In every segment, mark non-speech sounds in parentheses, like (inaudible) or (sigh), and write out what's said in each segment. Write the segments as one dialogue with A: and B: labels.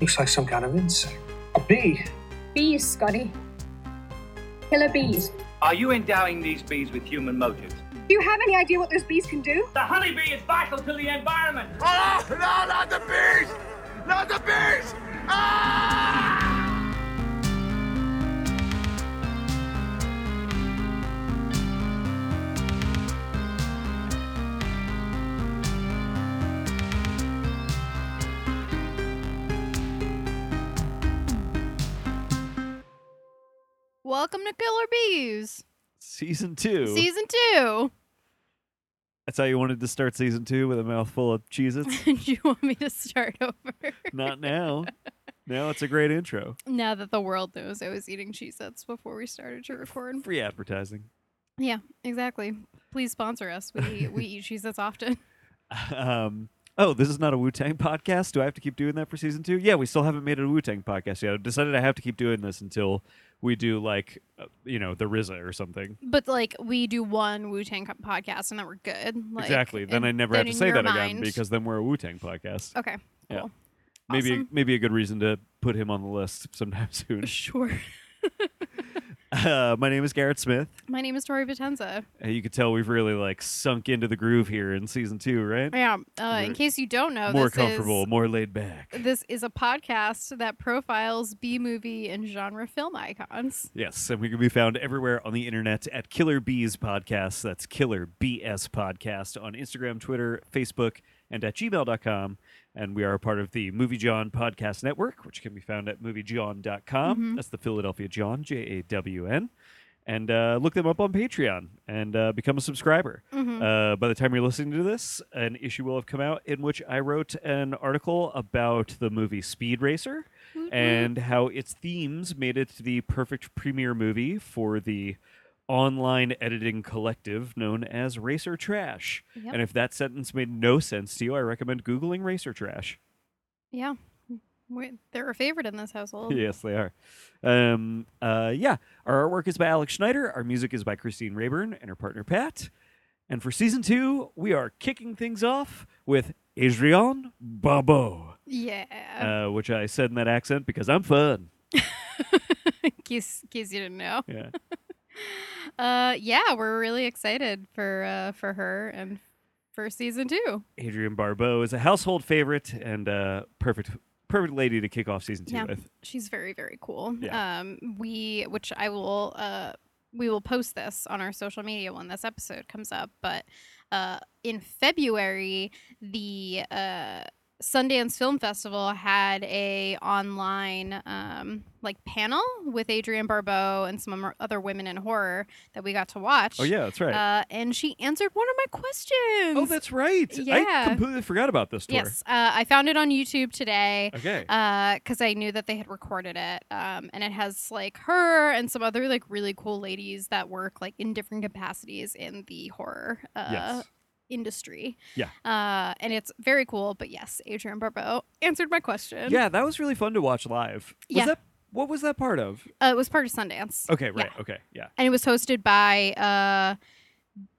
A: Looks like some kind of insect. A bee.
B: Bees, Scotty. Killer bees.
C: Are you endowing these bees with human motives?
B: Do you have any idea what those bees can do?
C: The honeybee is vital to the environment.
D: Oh, no, not the bees! Not the bees! Ah!
E: To Killer Bees,
F: Season two.
E: season two.
F: That's how you wanted to start season two with a mouthful of Cheez Its? (laughs)
E: Do you want me to start over?
F: Not (laughs) now. Now it's a great intro.
E: now that the world knows I was eating Cheez Its before we started to record.
F: Free advertising.
E: Yeah, exactly. Please sponsor us. We we eat Cheez Its often. (laughs)
F: Um, oh, this is not a Wu Tang podcast. Do I have to keep doing that for season two? Yeah, we still haven't made a Wu Tang podcast yet. I decided I have to keep doing this until we do like, uh, you know, the RZA or something.
E: But like we do one Wu Tang podcast and then we're good. Like,
F: exactly. Then I never have to say that again because then we're a Wu Tang podcast.
E: Okay.
F: Yeah.
E: Cool.
F: Maybe maybe a good reason to put him on the list sometime (laughs) soon.
E: Sure. (laughs)
F: Uh, (laughs) my name is Garrett Smith.
E: My name is Tori Vitenza.
F: Uh, You can tell we've really like sunk into the groove here in season two, right?
E: Yeah. Uh, in case you don't know,
F: more
E: this
F: comfortable,
E: Is,
F: more laid back.
E: this is a podcast that profiles B movie and genre film icons.
F: Yes, and we can be found everywhere on the internet at Killer Bees Podcast. That's Killer BS Podcast on Instagram, Twitter, Facebook, and at gmail.com. And we are a part of the Movie Jawn Podcast Network, which can be found at moviejawn.com.
E: Mhm.
F: That's the Philadelphia Jawn, J A W N. And uh, look them up on Patreon and uh, become a subscriber.
E: Mhm.
F: Uh, by the time you're listening to this, an issue will have come out in which I wrote an article about the movie Speed Racer
E: Woot
F: and how its themes made it the perfect premiere movie for the online editing collective known as Racer Trash.
E: Yep.
F: And if that sentence made no sense to you, I recommend Googling Racer Trash.
E: Yeah. we they're a favorite in this household. (laughs)
F: yes, they are. Um, uh, yeah, our artwork is by Alex Schneider. Our music is by Christine Rayburn and her partner Pat. And for season two, we are kicking things off with Adrienne Barbeau,
E: Yeah.
F: uh, which I said in that accent because I'm fun. (laughs)
E: in case, in case you didn't know.
F: Yeah. (laughs)
E: Uh, yeah, we're really excited for uh, for her and for season two.
F: Adrienne Barbeau is a household favorite and uh, perfect perfect lady to kick off season two
E: Yeah.
F: with.
E: She's very very cool.
F: Yeah.
E: Um, we which I will uh we will post this on our social media when this episode comes up, but uh in February the uh Sundance Film Festival had a online um like panel with Adrienne Barbeau and some other women in horror that we got to watch.
F: Oh yeah, that's right.
E: Uh, and she answered one of my questions.
F: oh, that's right. I completely forgot about this tour.
E: yes. Uh, I found it on YouTube today
F: Okay.
E: because I knew that they had recorded it, um, and it has like her and some other like really cool ladies that work like in different capacities in the horror uh,
F: yes.
E: Industry.
F: Yeah.
E: uh, and it's very cool. But yes, Adrienne Barbeau answered my question.
F: Yeah, that was really fun to watch live. Was
E: Yeah.
F: that what was that part of?
E: uh, it was part of Sundance.
F: Okay,
E: Yeah.
F: right. Okay, yeah.
E: and it was hosted by uh,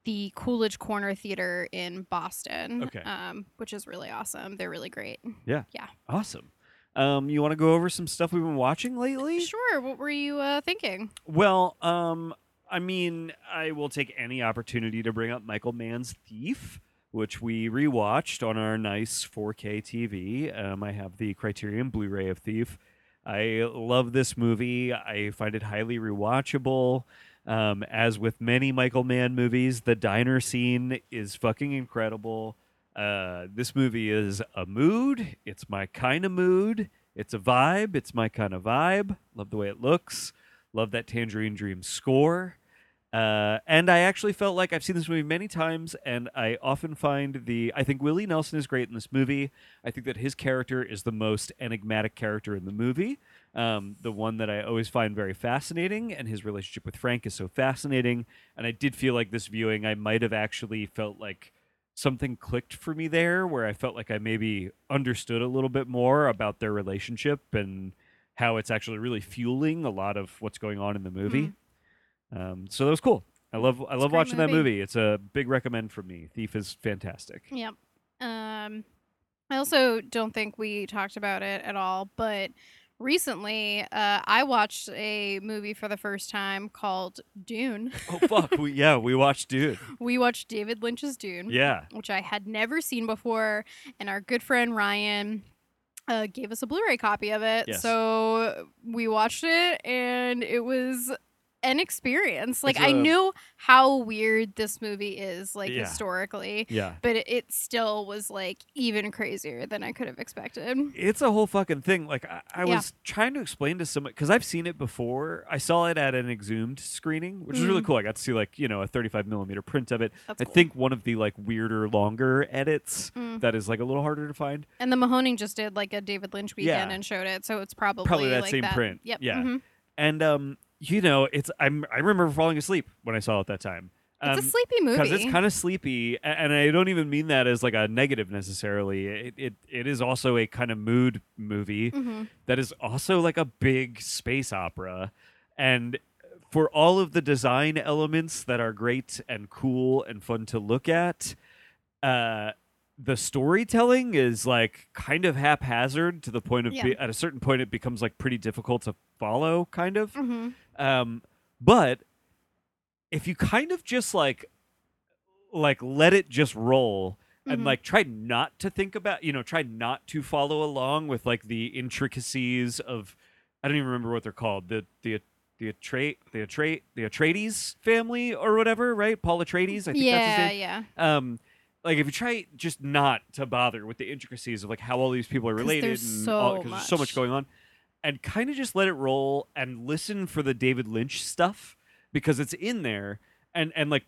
E: the Coolidge Corner Theater in Boston.
F: Okay.
E: um, which is really awesome. They're really great. Yeah. Yeah.
F: Awesome. Um, you want to go over some stuff we've been watching lately?
E: Sure. What were you uh, thinking?
F: Well, um, I mean, I will take any opportunity to bring up Michael Mann's Thief, which we rewatched on our nice 4K TV. Um, I have the Criterion Blu-ray of Thief. I love this movie. I find it highly rewatchable. Um, as with many Michael Mann movies, the diner scene is fucking incredible. Uh, this movie is a mood. It's my kind of mood. It's a vibe. It's my kind of vibe. Love the way it looks. Love that Tangerine Dream score. Uh, and I actually felt like I've seen this movie many times, and I often find the. I think Willie Nelson is great in this movie. I think that his character is the most enigmatic character in the movie. Um, the one that I always find very fascinating, and his relationship with Frank is so fascinating. And I did feel like this viewing, I might have actually felt like something clicked for me there, where I felt like I maybe understood a little bit more about their relationship and how it's actually really fueling a lot of what's going on in the movie. Um, so that was cool. I love I love watching that
E: movie.
F: movie. It's a big recommend from me. Thief is fantastic.
E: Yep. Um, I also don't think we talked about it at all, but recently uh, I watched a movie for the first time called Dune. (laughs)
F: Oh fuck, we, yeah, we watched Dune. (laughs)
E: we watched David Lynch's Dune.
F: Yeah,
E: which I had never seen before, and our good friend Ryan uh, gave us a Blu-ray copy of it.
F: Yes.
E: So we watched it, and it was an experience. Like
F: It's
E: I
F: a-
E: knew how weird this movie is, like
F: Yeah.
E: historically,
F: yeah.
E: but it, it still was like even crazier than I could have expected.
F: It's a whole fucking thing. Like I, I
E: Yeah.
F: was trying to explain to someone because I've seen it before. I saw it at an exhumed screening, which is really
E: Mhm.
F: cool. I got to see like you know a 35 millimeter print of it.
E: That's
F: I
E: cool.
F: think one of the like weirder, longer edits
E: Mm.
F: that is like a little harder to find.
E: And the Mahoning just did like a David Lynch weekend
F: Yeah.
E: and showed it, so it's probably
F: Probably that
E: like
F: same print.
E: Yep.
F: Yeah.
E: mhm.
F: And um, you know, it's I'm I remember falling asleep when I saw it that time.
E: It's a
F: Um,
E: sleepy movie.
F: because it's kind of sleepy and i don't even mean that as like a negative necessarily it, it, it is also a kind of mood movie
E: Mhm.
F: that is also like a big space opera and for all of the design elements that are great and cool and fun to look at uh the storytelling is like kind of haphazard to the point of
E: Yeah.
F: be- at a certain point it becomes like pretty difficult to follow kind of
E: Mhm.
F: um, but if you kind of just like like let it just roll and
E: Mhm.
F: like try not to think about you know try not to follow along with like the intricacies of I don't even remember what they're called the the the Atre the Atre the Atreides family or whatever right Paul Atreides I think that's his
E: yeah,
F: name
E: yeah.
F: um like if you try just not to bother with the intricacies of like how all these people are related
E: there's
F: and
E: so
F: all, 'cause there's so much
E: much.
F: going on and kind of just let it roll and listen for the David Lynch stuff because it's in there and and like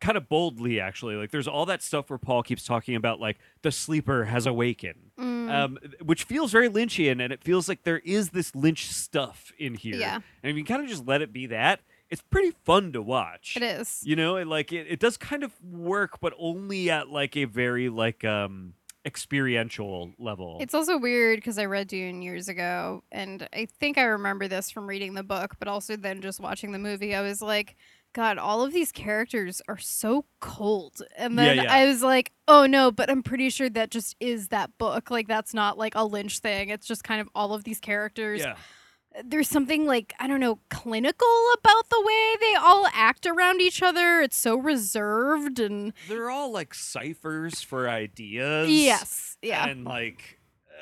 F: kind of boldly actually like there's all that stuff where Paul keeps talking about like the sleeper has awakened
E: Mm.
F: um, which feels very Lynchian, and it feels like there is this Lynch stuff in here.
E: Yeah.
F: and if you kind of just let it be that, it's pretty fun to watch.
E: it is.
F: You know, and like it, it does kind of work, but only at like a very like um experiential level.
E: It's also weird because I read Dune years ago, and I think I remember this from reading the book, but also then just watching the movie. I was like, God, all of these characters are so cold. And
F: Yeah,
E: then
F: yeah.
E: I was like, oh no, but I'm pretty sure that just is that book. Like, that's not like a Lynch thing. It's just kind of all of these characters.
F: yeah.
E: There's something like, I don't know, clinical about the way they all act around each other. It's so reserved and.
F: They're all like ciphers for ideas.
E: Yes. Yeah.
F: And like,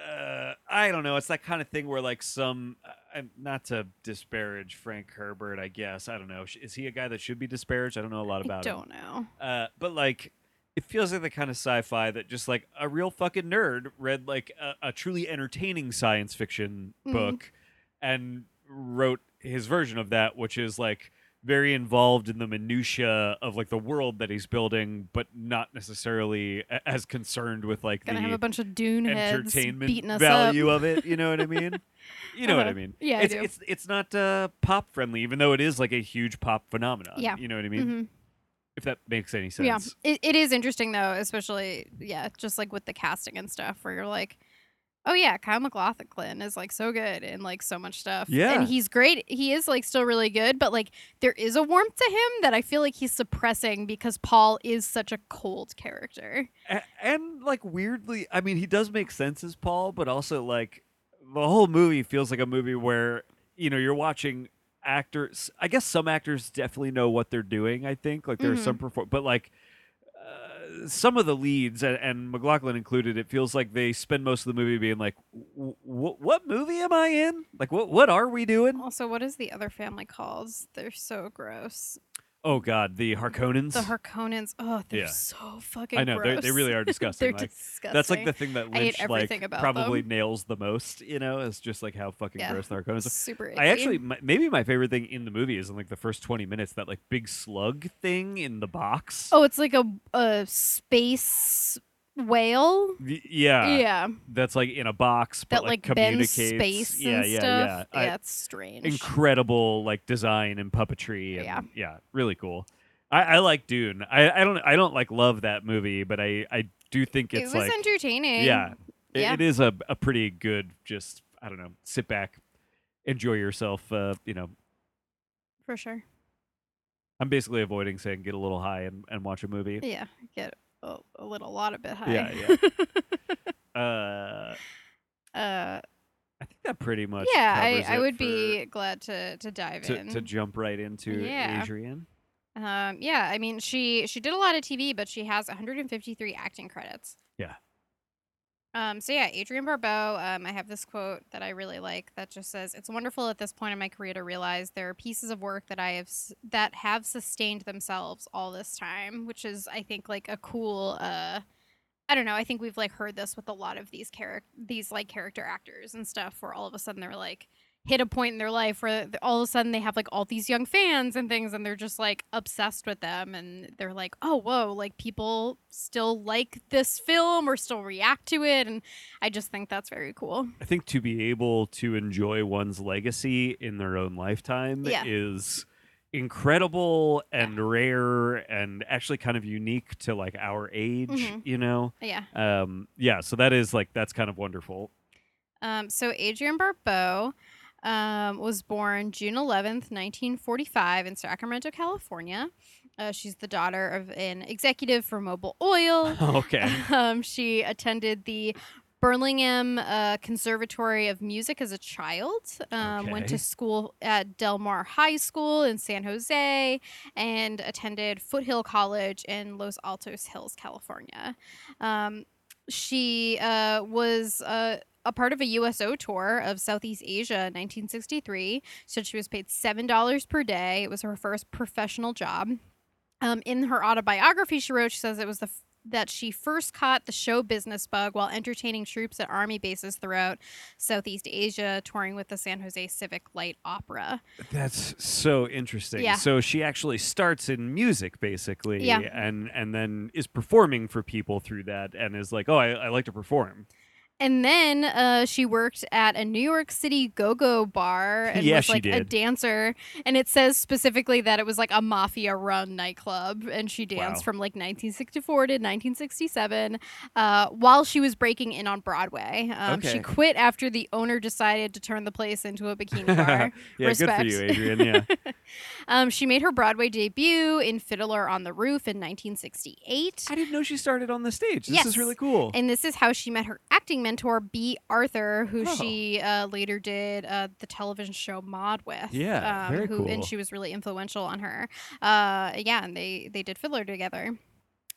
F: uh, I don't know. It's that kind of thing where like some, uh, not to disparage Frank Herbert, I guess. I don't know. Is he a guy that should be disparaged? I don't know a lot about him.
E: don't know.
F: Uh, but like, it feels like the kind of sci-fi that just like a real fucking nerd read like a, a truly entertaining science fiction
E: Mhm.
F: book and wrote his version of that, which is like very involved in the minutia of like the world that he's building, but not necessarily a- as concerned with like
E: Gonna
F: the
E: have a bunch of Dune heads
F: entertainment
E: beating us
F: value
E: up.
F: of it. You know what I mean? (laughs) You know what I
E: Uh-huh.
F: mean?
E: Yeah, I
F: it's
E: do.
F: it's it's not uh, pop friendly, even though it is like a huge pop phenomenon.
E: Yeah.
F: you know what I mean?
E: Mhm.
F: If that makes any sense.
E: Yeah, it, it is interesting though, especially yeah, just like with the casting and stuff, where you're like, oh yeah, Kyle MacLachlan is like so good and like so much stuff.
F: Yeah.
E: and he's great. He is like still really good, but like there is a warmth to him that I feel like he's suppressing because Paul is such a cold character.
F: A- and like weirdly, I mean, he does make sense as Paul, but also like the whole movie feels like a movie where you know you're watching actors. I guess some actors definitely know what they're doing. I think like there are some mm-hmm. perform, but like. Some of the leads and, and MacLachlan included, it feels like they spend most of the movie being like, "W- w- "What movie am I in? Like, what what are we doing?"
E: Also, what is the other family called? They're so gross.
F: Oh God, the Harkonnens.
E: The Harkonnens. Oh, they're
F: Yeah.
E: so fucking.
F: I know they they really are (laughs) disgusting.
E: they're
F: like,
E: disgusting.
F: That's like the thing that
E: I hate
F: Lynch
E: everything
F: like
E: about
F: probably
E: them.
F: nails the most. You know, is just like how fucking
E: Yeah.
F: gross the Harkonnens. are.
E: super.
F: I
E: icky.
F: actually my, maybe my favorite thing in the movie is in like the first twenty minutes that like big slug thing in the box.
E: Oh, it's like a a space whale.
F: Y- yeah,
E: yeah,
F: that's like in a box but
E: that
F: like,
E: like bends
F: communicates.
E: space
F: yeah,
E: and
F: yeah,
E: stuff.
F: yeah.
E: Yeah, it's strange.
F: incredible like design and puppetry. And,
E: Yeah.
F: yeah, really cool. I, I like Dune. I, I don't I don't like love that movie, but I I do think
E: it
F: it's
E: was
F: like
E: entertaining.
F: yeah, it-
E: Yeah.
F: it is a a pretty good. Just I don't know, sit back, enjoy yourself. Uh, you know,
E: for sure.
F: I'm basically avoiding saying get a little high and, and watch a movie.
E: Yeah, get a, a little, lot a bit high.
F: Yeah, yeah. (laughs)
E: Uh,
F: I think that pretty much.
E: yeah, I, I would be glad to to dive
F: to,
E: in.
F: to jump right into
E: Yeah.
F: Adrienne.
E: Um, yeah, I mean, she she did a lot of TV, but she has 153 acting credits.
F: Yeah.
E: Um, so yeah, Adrienne Barbeau. Um, I have this quote that I really like that just says, "It's wonderful at this point in my career to realize there are pieces of work that I have that have sustained themselves all this time," which is, I think, like a cool. Uh, I don't know. I think we've like heard this with a lot of these character, these like character actors and stuff, where all of a sudden they're like hit a point in their life where all of a sudden they have like all these young fans and things and they're just like obsessed with them and they're like oh whoa like people still like this film or still react to it and i just think that's very cool
F: I think to be able to enjoy one's legacy in their own lifetime
E: Yeah.
F: is incredible and rare and actually kind of unique to like our age,
E: Mhm.
F: you know.
E: yeah
F: Um yeah, so that is like that's kind of wonderful.
E: um, so adrienne barbeau um, was born june 11th 1945 in sacramento california uh, she's the daughter of an executive for Mobil Oil. (laughs)
F: okay. (laughs)
E: Um, she attended the Burlingham uh, Conservatory of Music as a child. Um, Went to school at Del Mar High School in San Jose and attended Foothill College in Los Altos Hills, California. Um, she uh, was uh, a part of a USO tour of Southeast Asia in 1963. Said she was paid $7 per day. It was her first professional job. Um, in her autobiography, she wrote, she says it was the f- that she first caught the show business bug while entertaining troops at army bases throughout Southeast Asia, touring with the San Jose Civic Light Opera.
F: That's so interesting.
E: Yeah.
F: So she actually starts in music basically
E: Yeah.
F: and and then is performing for people through that and is like, "Oh, I, I like to perform."
E: And then uh, she worked at a New York City go-go bar and
F: Yeah,
E: was
F: she
E: like a dancer. And it says specifically that it was like a mafia-run nightclub, and she danced
F: Wow.
E: from like 1964 to 1967 uh, while she was breaking in on Broadway. Um, She quit after the owner decided to turn the place into a bikini (laughs) bar.
F: yeah, good for you, Adrienne. Yeah. (laughs)
E: um, she made her Broadway debut in Fiddler on the Roof in 1968.
F: I didn't know she started on the stage. This
E: Yes.
F: is really cool.
E: And this is how she met her acting mentor, Bea Arthur, who
F: Oh.
E: she uh, later did uh, the television show Maude with.
F: Yeah,
E: um,
F: very
E: who, And she was really influential on her. Uh, yeah, and they they did Fiddler together.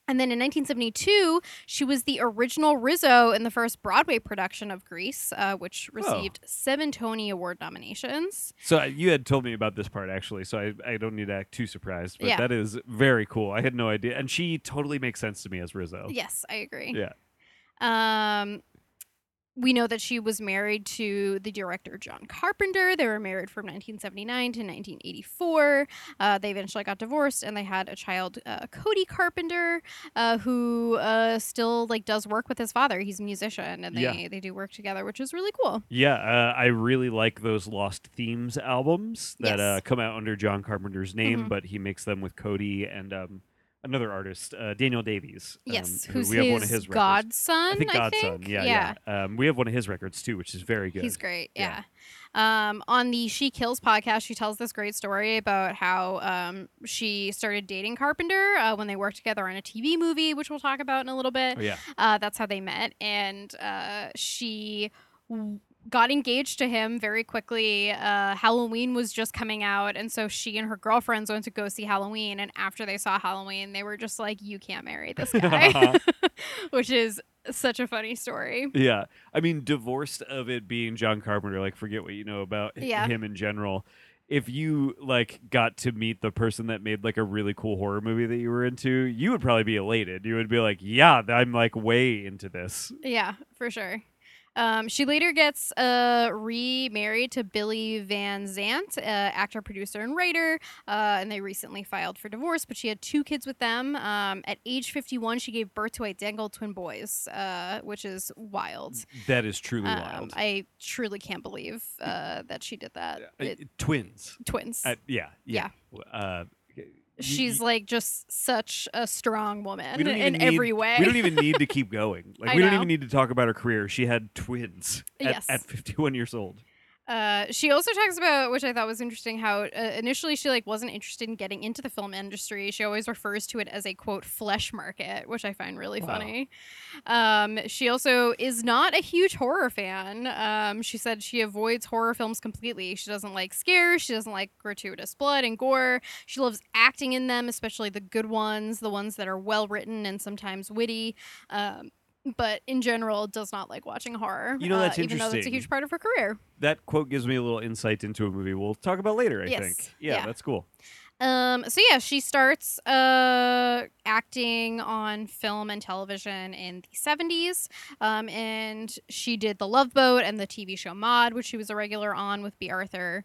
E: And then in 1972, she was the original Rizzo in the first Broadway production of Grease, uh, which received seven Tony Award nominations.
F: So uh, you had told me about this part actually, so I, I don't need to act too surprised. But
E: Yeah.
F: that is very cool. I had no idea, and she totally makes sense to me as Rizzo.
E: Yes, I agree.
F: Yeah.
E: Um, we know that she was married to the director John Carpenter. They were married from 1979 to 1984. Uh, they eventually got divorced, and they had a child, uh, Cody Carpenter, uh, who uh, still like does work with his father. He's a musician, and they
F: Yeah.
E: they do work together, which is really cool.
F: Yeah, uh, I really like those Lost Themes albums that
E: Yes.
F: uh, come out under John Carpenter's name,
E: Mhm.
F: but he makes them with Cody and um, another artist, uh, Daniel Davies. um,
E: yes,
F: who
E: who's
F: we have
E: his,
F: one of his records.
E: godson?
F: I think
E: I
F: Godson.
E: think?
F: Yeah, yeah. Um, we have one of his records too, which is very good.
E: He's great.
F: Yeah.
E: Yeah. Um, on the She Kills podcast, she tells this great story about how um, she started dating Carpenter uh, when they worked together on a TV movie, which we'll talk about in a little bit.
F: Oh, yeah.
E: Uh, that's how they met. And uh, she got engaged to him very quickly. Uh, Halloween was just coming out. And so she and her girlfriends went to go see Halloween. And after they saw Halloween, they were just like, you can't marry this (laughs) guy, (laughs) which is such a funny story.
F: Yeah. I mean, divorced of it being John Carpenter, like forget what you know about
E: Yeah.
F: him in general. If you like got to meet the person that made like a really cool horror movie that you were into, you would probably be elated. You would be like, "Yeah, I'm like way into this."
E: Yeah, for sure. Um, she later gets uh, remarried to Billy Van Zandt, uh, actor, producer, and writer, uh, and they recently filed for divorce. But she had two kids with them. Um, at age 51, she gave birth to identical twin boys, uh, which is wild.
F: That is truly
E: Um,
F: wild.
E: I truly can't believe uh, that she did that.
F: Uh,
E: It-
F: twins.
E: twins.
F: Uh, yeah, yeah.
E: She's
F: y-
E: like just such a strong woman
F: we don't even
E: in
F: need-
E: every way.
F: We don't even need to keep going. (laughs) Like
E: I
F: we don't even need to talk about her career. She had twins at,
E: Yes.
F: at 51 years old.
E: Uh, she also talks about, which I thought was interesting, how uh, initially she like wasn't interested in getting into the film industry. She always refers to it as a quote flesh market, which I find really
F: Wow.
E: funny. Um, she also is not a huge horror fan. Um, she said she avoids horror films completely. She doesn't like scares. She doesn't like gratuitous blood and gore. She loves acting in them, especially the good ones, the ones that are well written and sometimes witty. Um, but in general, does not like watching horror.
F: You know, that's
E: uh, even though that's a
F: interesting.
E: huge part of her career.
F: That quote gives me a little insight into a movie we'll talk about later, I
E: Yes.
F: think. Yeah,
E: Yeah.
F: that's cool.
E: Um, so yeah, she starts uh, acting on film and television in the 70s. Um, and she did The Love Boat and the TV show Maude, which she was a regular on with Bea Arthur.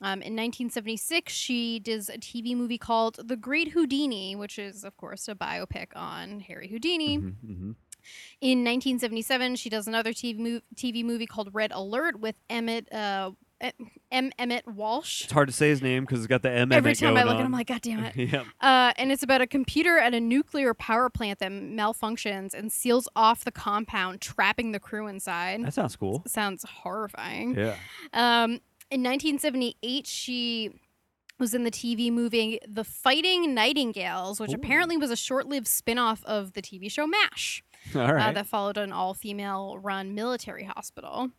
E: Um, in 1976, she does a TV movie called The Great Houdini, which is, of course, a biopic on Harry Houdini.
F: Mhm, mhm.
E: In 1977, she does another TV, TV movie called Red Alert with Emmett uh, M. Emmett Walsh.
F: It's hard to say his name because it's got the M.
E: Every
F: Emmett
E: time I look at him, I'm like, God damn it. (laughs)
F: yeah.
E: Uh, and it's about a computer at a nuclear power plant that malfunctions and seals off the compound, trapping the crew inside.
F: That sounds cool.
E: Sounds horrifying.
F: Yeah.
E: Um, in 1978, she was in the TV movie The Fighting Nightingales, which
F: Ooh.
E: apparently was a short-lived spin-off of the TV show MASH (laughs)
F: All
E: uh, that followed an all-female run military hospital.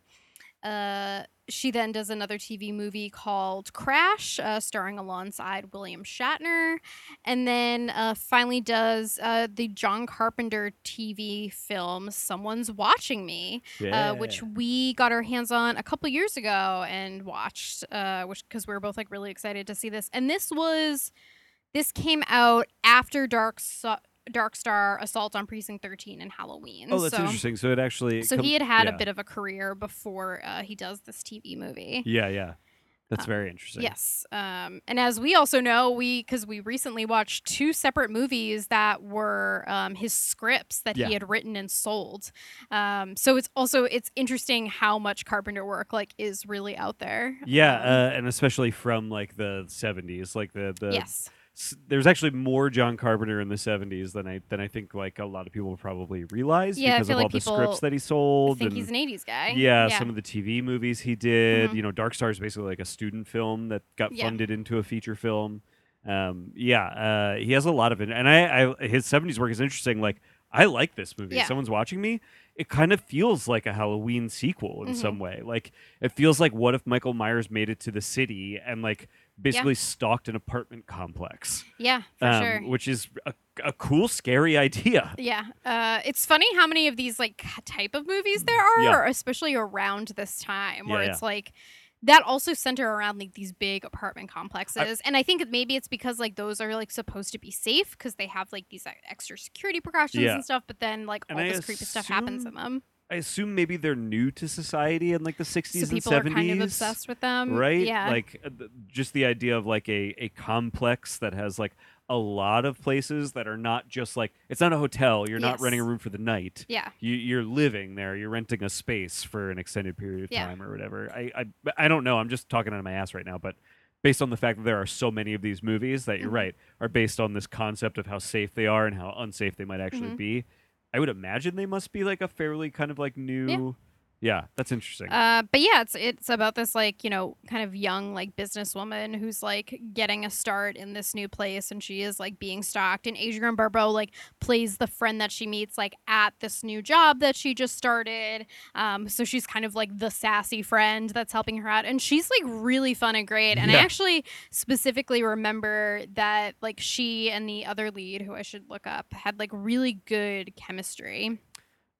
E: Uh, she then does another TV movie called Crash, uh, starring alongside William Shatner, and then uh, finally does uh, the John Carpenter TV film "Someone's Watching Me," uh, which we got our hands on a couple years ago and watched, uh, which because we were both like really excited to see this. And this was, this came out after Dark so- Dark Star Assault on Precinct 13 and Halloween.
F: Oh, that's
E: so,
F: interesting. So it actually.
E: So
F: come-
E: he had had
F: yeah.
E: a bit of a career before uh, he does this TV movie.
F: Yeah, yeah. That's
E: Uh,
F: very interesting.
E: Yes. Um, and as we also know, we because we recently watched two separate movies that were um, his scripts that
F: Yeah.
E: he had written and sold. Um, so it's also it's interesting how much Carpenter work like is really out there.
F: Yeah,
E: Um,
F: uh, and especially from like the 70s, like the the
E: yes.
F: There's actually more John Carpenter in the 70s than I than I think like a lot of people probably realize
E: Yeah,
F: because of all the scripts that he sold.
E: I
F: think
E: he's an '80s guy.
F: yeah, some of the TV movies he did.
E: Mhm.
F: You know, Dark Star is basically like a student film that got
E: Yeah.
F: funded into a feature film. Um, yeah, uh, he has a lot of it, and I, I his '70s work is interesting. Like, I like this movie.
E: Yeah.
F: Someone's watching me. It kind of feels like a Halloween sequel in
E: Mhm.
F: some way. Like, it feels like what if Michael Myers made it to the city and like basically stalked an apartment complex,
E: yeah, for
F: um,
E: sure.
F: which is a, a cool, scary idea.
E: Yeah, uh, it's funny how many of these like type of movies there are,
F: Yeah.
E: especially around this time, where
F: Yeah,
E: it's like that also center around like these big apartment complexes, and I think maybe it's because like those are like supposed to be safe because they have like these like, extra security precautions
F: Yeah.
E: and stuff, but then like
F: And
E: all
F: I
E: this creepy stuff happens in them,
F: I assume maybe they're new to society in like the 60s
E: so
F: and
E: people
F: 70s.
E: are kind of obsessed with them,
F: right?
E: Yeah,
F: Like uh, just the idea of like a a complex that has like a lot of places that are not just like it's not a hotel. You're not renting a room for the night.
E: yeah,
F: You you're living there. You're renting a space for an extended period of
E: Yeah.
F: time or whatever. I I I don't know. I'm just talking out of my ass right now, but. Based on the fact that there are so many of these movies that you're
E: Mhm.
F: right are based on this concept of how safe they are and how unsafe they might actually
E: Mhm.
F: be, I would imagine they must be like a fairly kind of like new. Yeah, that's interesting.
E: Uh, but yeah, it's it's about this like you know kind of young like businesswoman who's like getting a start in this new place, and she is like being stalked. And Adrienne Barbeau like plays the friend that she meets like at this new job that she just started. Um, so she's kind of like the sassy friend that's helping her out, and she's like really fun and great. And I actually specifically remember that like she and the other lead, who I should look up, had like really good chemistry.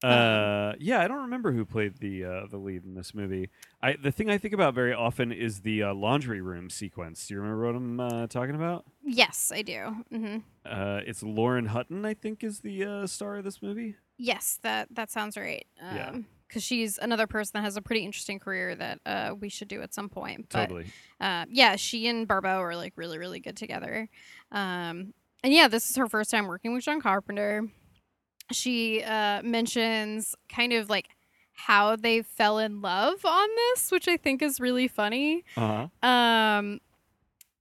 F: Uh, (laughs) yeah, I don't remember who played the uh, the lead in this movie. I the thing I think about very often is the uh, laundry room sequence. Do you remember what I'm uh, talking about?
E: Yes, I do. Mm-hmm.
F: Uh, it's Lauren Hutton, I think, is the uh, star of this movie.
E: Yes, that that sounds right.
F: Yeah.
E: Um, because she's another person that has a pretty interesting career that uh, we should do at some point. But
F: Totally.
E: uh, yeah, she and Barbeau are like really, really good together. Um, and yeah, this is her first time working with John Carpenter. She uh, mentions kind of like how they fell in love on this, which I think is really funny.
F: Uh huh.
E: Um,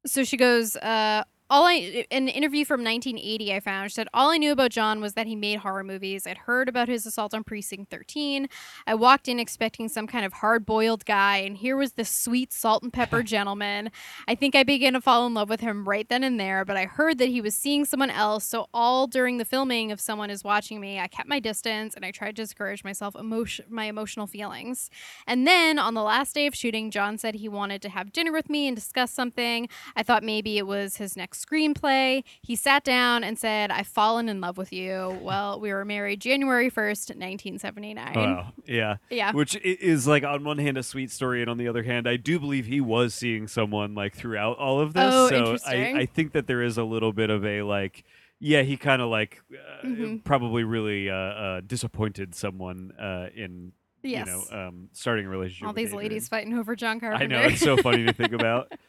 E: so she goes, uh, all I an interview from 1980 I found said all I knew about John was that he made horror movies. I'd heard about his assault on precinct 13. I walked in expecting some kind of hard-boiled guy and here was this sweet salt and pepper (laughs) gentleman. I think I began to fall in love with him right then and there, but I heard that he was seeing someone else, so all during the filming if someone is watching me, I kept my distance and I tried to discourage myself emotion my emotional feelings. And then on the last day of shooting, John said he wanted to have dinner with me and discuss something. I thought maybe it was his next screenplay. He sat down and said, I've fallen in love with you. Well, we were married January 1st, 1979.
F: Wow. Yeah.
E: Yeah.
F: Which is like on one hand a sweet story, and on the other hand, I do believe he was seeing someone like throughout all of this.
E: Oh,
F: so
E: interesting.
F: I, I think that there is a little bit of a like, yeah, he kind of like uh,
E: Mhm.
F: probably really uh, uh, disappointed someone uh, in
E: Yes.
F: you know um, starting a relationship.
E: all these
F: Adrienne.
E: ladies fighting over John Carpenter.
F: I know it's so funny to think about. (laughs)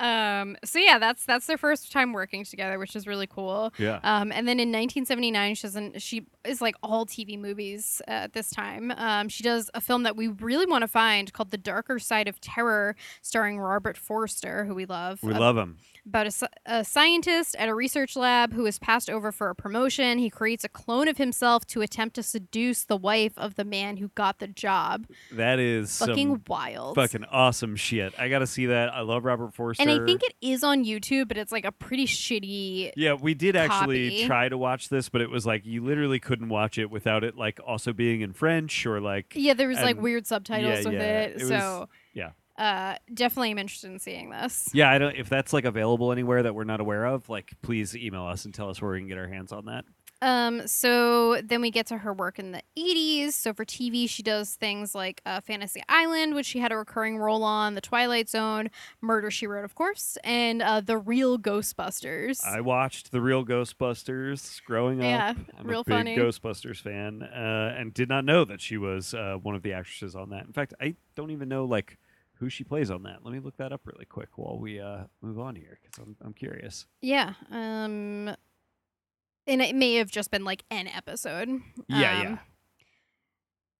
E: um, so yeah, that's that's their first time working together, which is really cool.
F: Yeah.
E: Um, and then in 1979, she doesn't. She is like all TV movies uh, at this time. Um, she does a film that we really want to find called The Darker Side of Terror, starring Robert Forster, who we love.
F: We
E: uh,
F: love him.
E: About a, a scientist at a research lab who is passed over for a promotion. He creates a clone of himself to attempt to seduce the wife of the man who got the job.
F: That is
E: Fucking wild.
F: fucking awesome shit. I got to see that. I love Robert Forster.
E: and I think it is on YouTube, but it's like a pretty shitty.
F: Yeah, we did actually
E: copy.
F: try to watch this, but it was like you literally couldn't watch it without it like also being in French or like
E: Yeah, there was like weird subtitles
F: yeah,
E: with
F: yeah,
E: it.
F: it was-
E: so
F: yeah.
E: Uh, definitely am interested in seeing this.
F: Yeah, I don't if that's like available anywhere that we're not aware of, like please email us and tell us where we can get our hands on that.
E: Um, so then we get to her work in the 80s. So for TV, she does things like uh, Fantasy Island, which she had a recurring role on, The Twilight Zone, Murder She Wrote, of course, and uh, The Real Ghostbusters.
F: I watched the real Ghostbusters growing
E: Yeah,
F: up. I'm
E: real
F: a big
E: funny.
F: Ghostbusters fan, uh, and did not know that she was uh, one of the actresses on that. In fact, I don't even know like who she plays on that. Let me look that up really quick while we uh, move on here because I'm, I'm curious.
E: yeah. Um, and it may have just been like an episode.
F: Yeah,
E: Um,
F: yeah.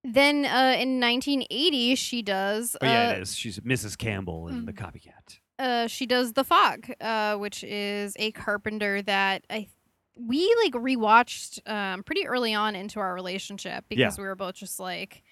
E: Then uh, in 1980, she does.
F: Oh yeah,
E: uh,
F: it is. She's Mrs. Campbell in The
E: mm.
F: Copycat.
E: uh, she does The Fog, uh, which is a Carpenter that I we like rewatched um, pretty early on into our relationship because we were both just like,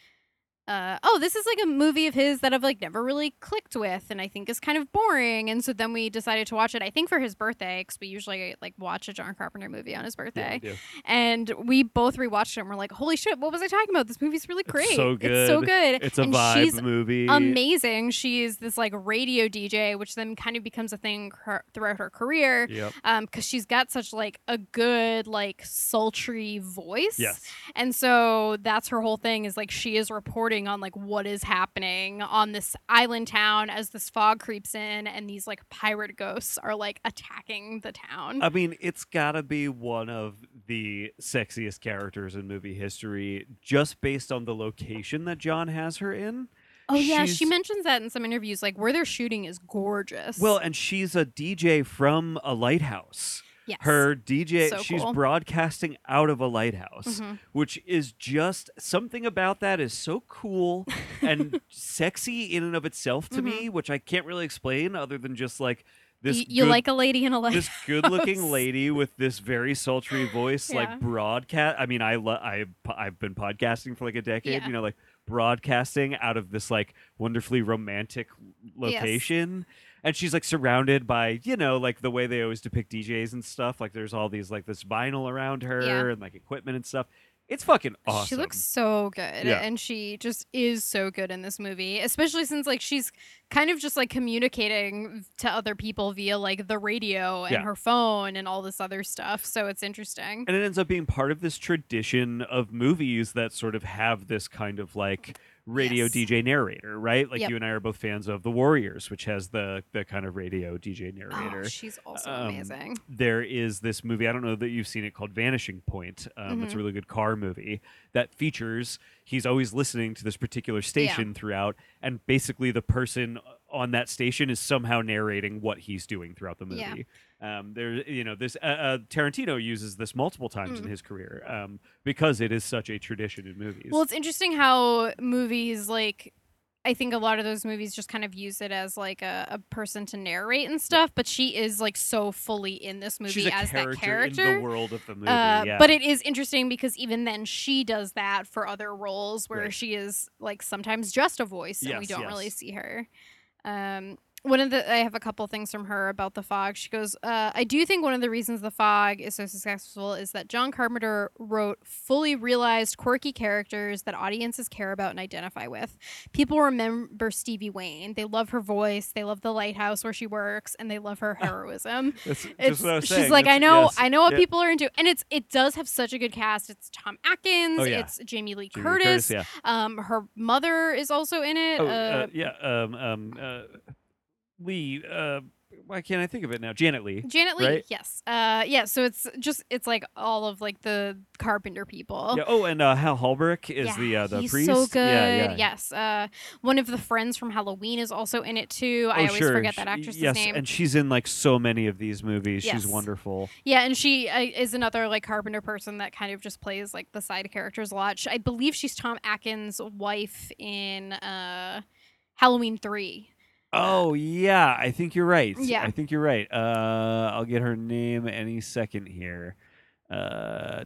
E: uh, oh, this is like a movie of his that I've like never really clicked with, and I think is kind of boring. And so then we decided to watch it. I think for his birthday, because we usually like watch a John Carpenter movie on his
F: Yeah,
E: birthday.
F: do.
E: And we both rewatched it and we're like, holy shit, what was I talking about? This movie's really
F: It's
E: great.
F: so
E: It's so
F: good.
E: good.
F: It's a
E: and
F: vibe
E: she's
F: movie.
E: amazing. She's this like radio DJ, which then kind of becomes a thing her- throughout her career.
F: Yep.
E: Um, because she's got such like a good like sultry voice.
F: Yes.
E: And so that's her whole thing is like she is reporting on like what is happening on this island town as this fog creeps in and these like pirate ghosts are like attacking the town.
F: I mean, it's got to be one of the sexiest characters in movie history just based on the location that John has her in.
E: oh yeah, she mentions that in some interviews. Like where they're shooting is gorgeous.
F: Well, and she's a DJ from a lighthouse.
E: Yes.
F: Her DJ,
E: So
F: she's
E: cool.
F: broadcasting out of a lighthouse,
E: Mhm.
F: which is just something about that is so cool (laughs) and sexy in and of itself to me, which I can't really explain other than just like this.
E: Mm-hmm. Y- you
F: good-
E: like a lady in a lighthouse.
F: this good-looking lady with this very sultry voice, (laughs)
E: Yeah.
F: like broadcast. I mean, I lo- I I've been podcasting for like a decade.
E: Yeah.
F: You know, like broadcasting out of this like wonderfully romantic location. And she's like surrounded by, you know, like the way they always depict DJs and stuff. Like there's all these like this vinyl around her
E: Yeah.
F: and like equipment and stuff. It's fucking awesome.
E: She looks so good.
F: Yeah.
E: And she just is so good in this movie, especially since like she's kind of just like communicating to other people via like the radio and
F: Yeah.
E: her phone and all this other stuff. So it's interesting.
F: and it ends up being part of this tradition of movies that sort of have this kind of like radio
E: Yes.
F: DJ narrator, right? Like
E: Yep.
F: you and I are both fans of The Warriors, which has the the kind of radio DJ narrator.
E: Oh, she's also
F: Um,
E: amazing.
F: There is this movie, I don't know that you've seen it called Vanishing Point. Um, It's a really good car movie that features he's always listening to this particular station throughout, and basically the person on that station is somehow narrating what he's doing throughout the movie.
E: Yeah.
F: Um, there, you know, this uh, uh, Tarantino uses this multiple times
E: Mm.
F: in his career um, because it is such a tradition in movies.
E: Well, it's interesting how movies like I think a lot of those movies just kind of use it as like a, a person to narrate and stuff. But she is like so fully in this movie as
F: character,
E: that character.
F: in the world of the movie.
E: Uh,
F: yeah.
E: But it is interesting because even then she does that for other roles where
F: Right.
E: she is like sometimes just a voice and we don't really see her. Um, one of the I have a couple things from her about the fog. She goes, uh, I do think one of the reasons the fog is so successful is that John Carpenter wrote fully realized quirky characters that audiences care about and identify with. People remember Stevie Wayne. They love her voice. They love the lighthouse where she works, and they love her (laughs) heroism. It's,
F: what I was
E: she's
F: saying.
E: like, I know,
F: yes,
E: I know what
F: yeah.
E: people are into, and it's it does have such a good cast. It's Tom Atkins,
F: Oh, yeah.
E: it's Jamie Lee
F: Jamie Lee
E: Curtis.
F: yeah.
E: Um, her mother is also in it.
F: Oh,
E: uh,
F: uh, yeah. Um, um, uh, Lee. Uh, why can't I think of it now? Janet Leigh.
E: Janet Leigh,
F: right?
E: yes, uh, yeah. So it's just it's like all of like the Carpenter people.
F: Yeah. Oh, and uh, Hal Holbrook is
E: Yeah,
F: the uh, the
E: he's
F: priest.
E: so good.
F: Yeah, yeah.
E: Yes. Uh, one of the friends from Halloween is also in it too. I
F: oh,
E: always
F: sure.
E: forget that actress's
F: yes,
E: name.
F: and she's in like so many of these movies.
E: Yes.
F: She's wonderful.
E: Yeah, and she uh, is another like Carpenter person that kind of just plays like the side characters a lot. I believe she's Tom Atkins' wife in uh, Halloween Three.
F: Oh yeah, I think you're right.
E: Yeah.
F: I think you're right. Uh, I'll get her name any second here. Uh,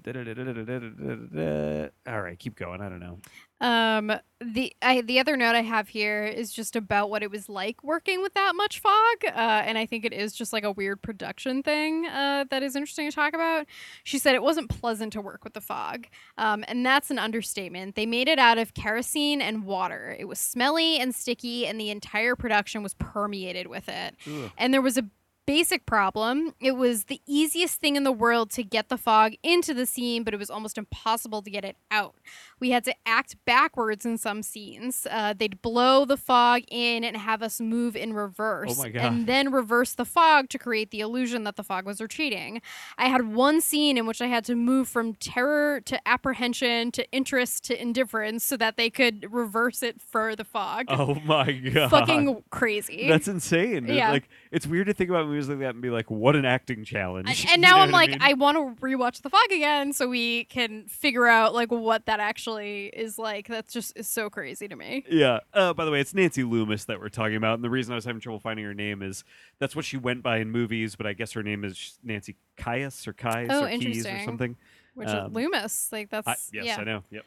F: all right, keep going. I don't know.
E: Um, the I the other note I have here is just about what it was like working with that much fog, uh, and I think it is just like a weird production thing uh, that is interesting to talk about. She said it wasn't pleasant to work with the fog, um, and that's an understatement. They made it out of kerosene and water. It was smelly and sticky, and the entire production was permeated with it.
F: Ugh.
E: And there was a basic problem. It was the easiest thing in the world to get the fog into the scene, but it was almost impossible to get it out. We had to act backwards in some scenes. Uh, they'd blow the fog in and have us move in reverse,
F: Oh my God.
E: and then reverse the fog to create the illusion that the fog was retreating. I had one scene in which I had to move from terror to apprehension to interest to indifference so that they could reverse it for the fog.
F: Oh my god.
E: Fucking crazy.
F: That's insane.
E: Yeah.
F: Like it's weird to think about movies like that and be like, what an acting challenge.
E: And, (laughs) and now I'm like,
F: mean?
E: I, want to rewatch The Fog again so we can figure out like what that actually is like. That's just is so crazy to me.
F: Yeah. Uh, by the way, it's Nancy Loomis that we're talking about, and the reason I was having trouble finding her name is that's what she went by in movies, but I guess her name is Nancy Kyes or Kyes
E: Oh,
F: or Keys or something.
E: Which
F: Um,
E: is Loomis, like that's
F: I, yes,
E: yeah.
F: I know. Yep.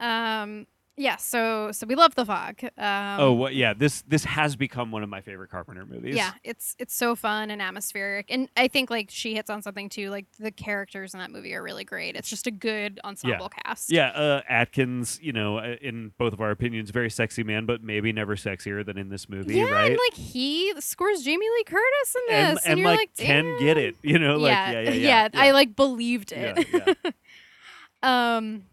E: Um, yeah. So so we love The Fog. Um,
F: oh, what? Yeah. This this has become one of my favorite Carpenter movies.
E: Yeah, it's it's so fun and atmospheric, and I think like she hits on something too. Like the characters in that movie are really great. It's just a good ensemble cast.
F: Yeah, uh, Atkins, you know, uh, in both of our opinions, very sexy man, but maybe never sexier than in this movie,
E: yeah,
F: right?
E: and like he scores Jamie Lee Curtis in
F: and,
E: this,
F: and,
E: you're
F: like,
E: like,
F: can get it, you know, like yeah, yeah, yeah.
E: I like believed it.
F: Yeah, yeah. (laughs)
E: um,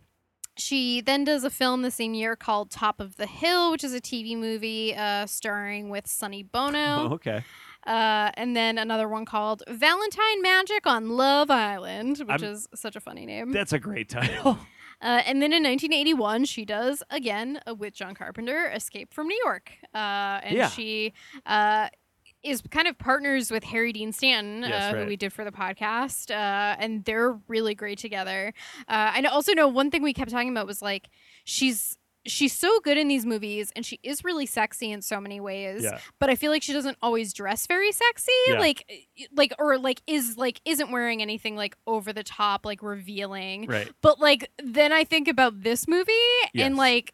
E: she then does a film the same year called Top of the Hill, which is a TV movie uh, starring with Sonny Bono. (laughs)
F: Oh, okay.
E: Uh, and then another one called Valentine Magic on Love Island, which
F: I'm-
E: is such a funny name.
F: That's a great (laughs) title.
E: Uh, and then in 1981, she does again uh, with John Carpenter, Escape from New York. Uh, and
F: Yeah.
E: she uh, is kind of partners with Harry Dean Stanton,
F: Yes,
E: uh,
F: right.
E: who we did for the podcast. Uh, and they're really great together. Uh, I also know one thing we kept talking about was like she's. She's so good in these movies, and she is really sexy in so many ways.
F: Yeah.
E: But I feel like she doesn't always dress very sexy,
F: Yeah.
E: like, like, or like is like isn't wearing anything like over the top, like revealing.
F: Right.
E: But like then I think about this movie and like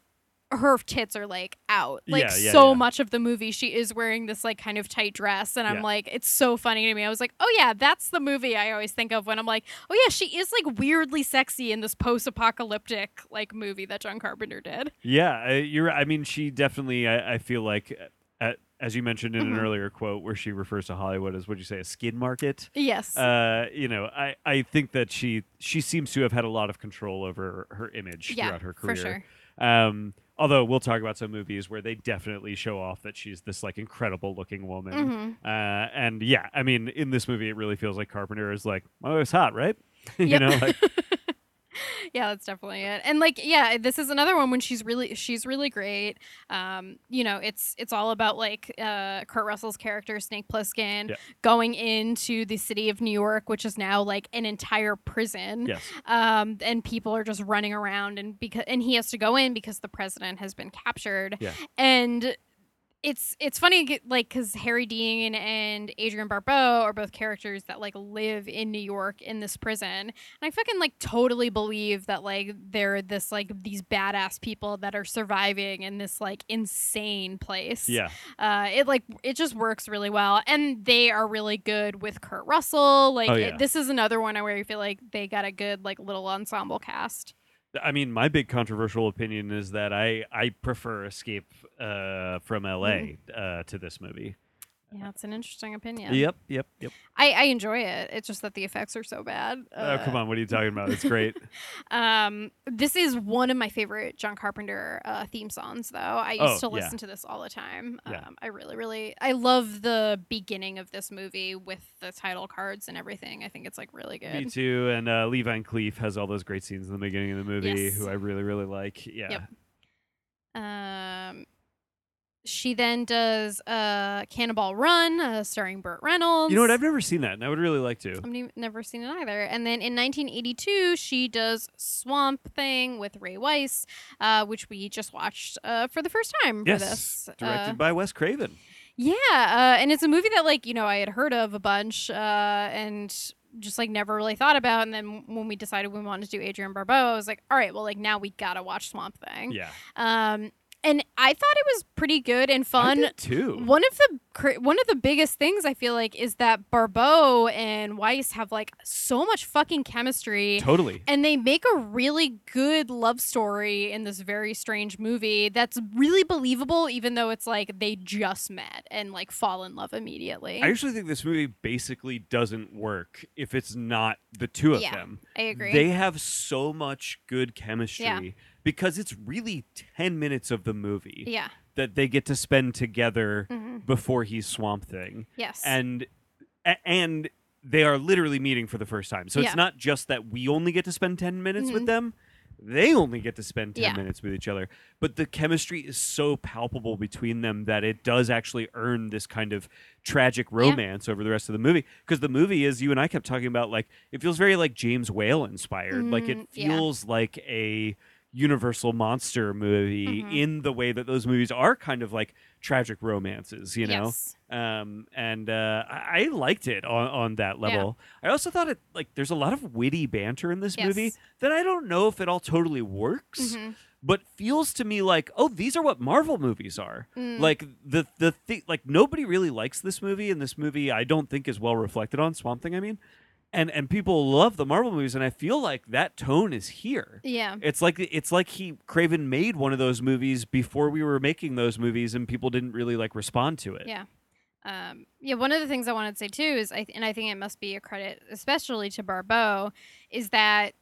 E: her tits are like out. Like
F: Yeah, yeah,
E: so
F: yeah.
E: much of the movie she is wearing this like kind of tight dress and I'm like it's so funny to me. I was like, "Oh yeah, that's the movie I always think of when I'm like, "Oh yeah, she is like weirdly sexy in this post-apocalyptic like movie that John Carpenter did."
F: Yeah, you're. I mean, she definitely. I, I feel like, uh, at, as you mentioned in
E: Mhm.
F: an earlier quote, where she refers to Hollywood as, would you say, a skid market?
E: Yes.
F: Uh, you know, I, I think that she she seems to have had a lot of control over her image
E: yeah,
F: throughout her career.
E: for sure.
F: Um, although we'll talk about some movies where they definitely show off that she's this like incredible looking woman.
E: Mhm.
F: Uh, and yeah, I mean, in this movie, it really feels like Carpenter is like, oh, it's hot, right? (laughs) you
E: Yep.
F: know, like (laughs)
E: yeah, that's definitely it. And like, yeah, this is another one when she's really she's really great. Um, you know, it's it's all about like uh Kurt Russell's character Snake Plissken
F: Yeah.
E: going into the city of New York, which is now like an entire prison.
F: Yes.
E: Um, and people are just running around and because and he has to go in because the president has been captured.
F: Yeah.
E: And it's it's funny like because Harry Dean and Adrienne Barbeau are both characters that like live in New York in this prison, and I fucking like totally believe that like they're this like these badass people that are surviving in this like insane place.
F: Yeah.
E: Uh, it like it just works really well, and they are really good with Kurt Russell. Like
F: Oh,
E: it- this is another one where I feel like they got a good like little ensemble cast.
F: I mean, my big controversial opinion is that I I prefer Escape uh, from L.A. Uh, to this movie.
E: Yeah, it's an interesting opinion.
F: Yep, yep, yep.
E: I, I enjoy it. It's just that the effects are so bad.
F: oh, come on, what are you talking about? It's great. (laughs)
E: Um, this is one of my favorite John Carpenter uh, theme songs, though. I used
F: Oh,
E: to
F: yeah.
E: listen to this all the time.
F: Yeah.
E: Um, I really, really, I love the beginning of this movie with the title cards and everything. I think it's like really good.
F: Me too. And uh, Lee Van Cleef has all those great scenes in the beginning of the movie,
E: Yes.
F: who I really, really like. Yeah.
E: Yep. Um, she then does uh, Cannonball Run, uh, starring Burt Reynolds.
F: You know what? I've never seen that, and I would really like to.
E: I've ne- never seen it either. And then in 1982, she does Swamp Thing with Ray Wise, uh, which we just watched uh, for the first time for
F: yes,
E: this.
F: directed
E: Uh,
F: by Wes Craven.
E: yeah, uh, and it's a movie that like you know I had heard of a bunch, uh, and just like never really thought about. And then when we decided we wanted to do Adrienne Barbeau, I was like, all right, well like now we gotta watch Swamp Thing.
F: Yeah,
E: Um, and I thought it was pretty good and fun.
F: too.
E: One of the one of the biggest things I feel like is that Barbeau and Wise have like so much fucking chemistry.
F: Totally.
E: And they make a really good love story in this very strange movie that's really believable, even though it's like they just met and like fall in love immediately.
F: I actually think this movie basically doesn't work if it's not the two of
E: Yeah,
F: them.
E: I agree.
F: They have so much good chemistry
E: Yeah.
F: Because it's really 10 minutes of the movie
E: yeah.
F: that they get to spend together
E: Mhm.
F: before he's Swamp Thing.
E: Yes.
F: And a- and they are literally meeting for the first time. So
E: Yeah.
F: it's not just that we only get to spend 10 minutes
E: Mhm.
F: with them. They only get to spend 10
E: Yeah.
F: minutes with each other. But the chemistry is so palpable between them that it does actually earn this kind of tragic romance over the rest of the movie. Because the movie is, you and I kept talking about, like, it feels very like James Whale inspired. Like, it
E: yeah.
F: feels like a universal monster movie
E: Mhm.
F: in the way that those movies are kind of like tragic romances, you know?
E: Yes.
F: um, and uh, I-, I liked it on, on that level. I also thought it like there's a lot of witty banter in this movie
E: Yes.
F: that I don't know if it all totally works,
E: Mhm.
F: but feels to me like oh these are what Marvel movies are.
E: Mm.
F: Like the the thing like nobody really likes this movie, and this movie I don't think is well reflected on Swamp Thing. I mean. And, and people love the Marvel movies, and I feel like that tone is here.
E: Yeah.
F: It's like it's like he Craven made one of those movies before we were making those movies, and people didn't really like respond to it.
E: Yeah. Um, yeah, one of the things I wanted to say too is, I and I think it must be a credit, especially to Barbeau, is that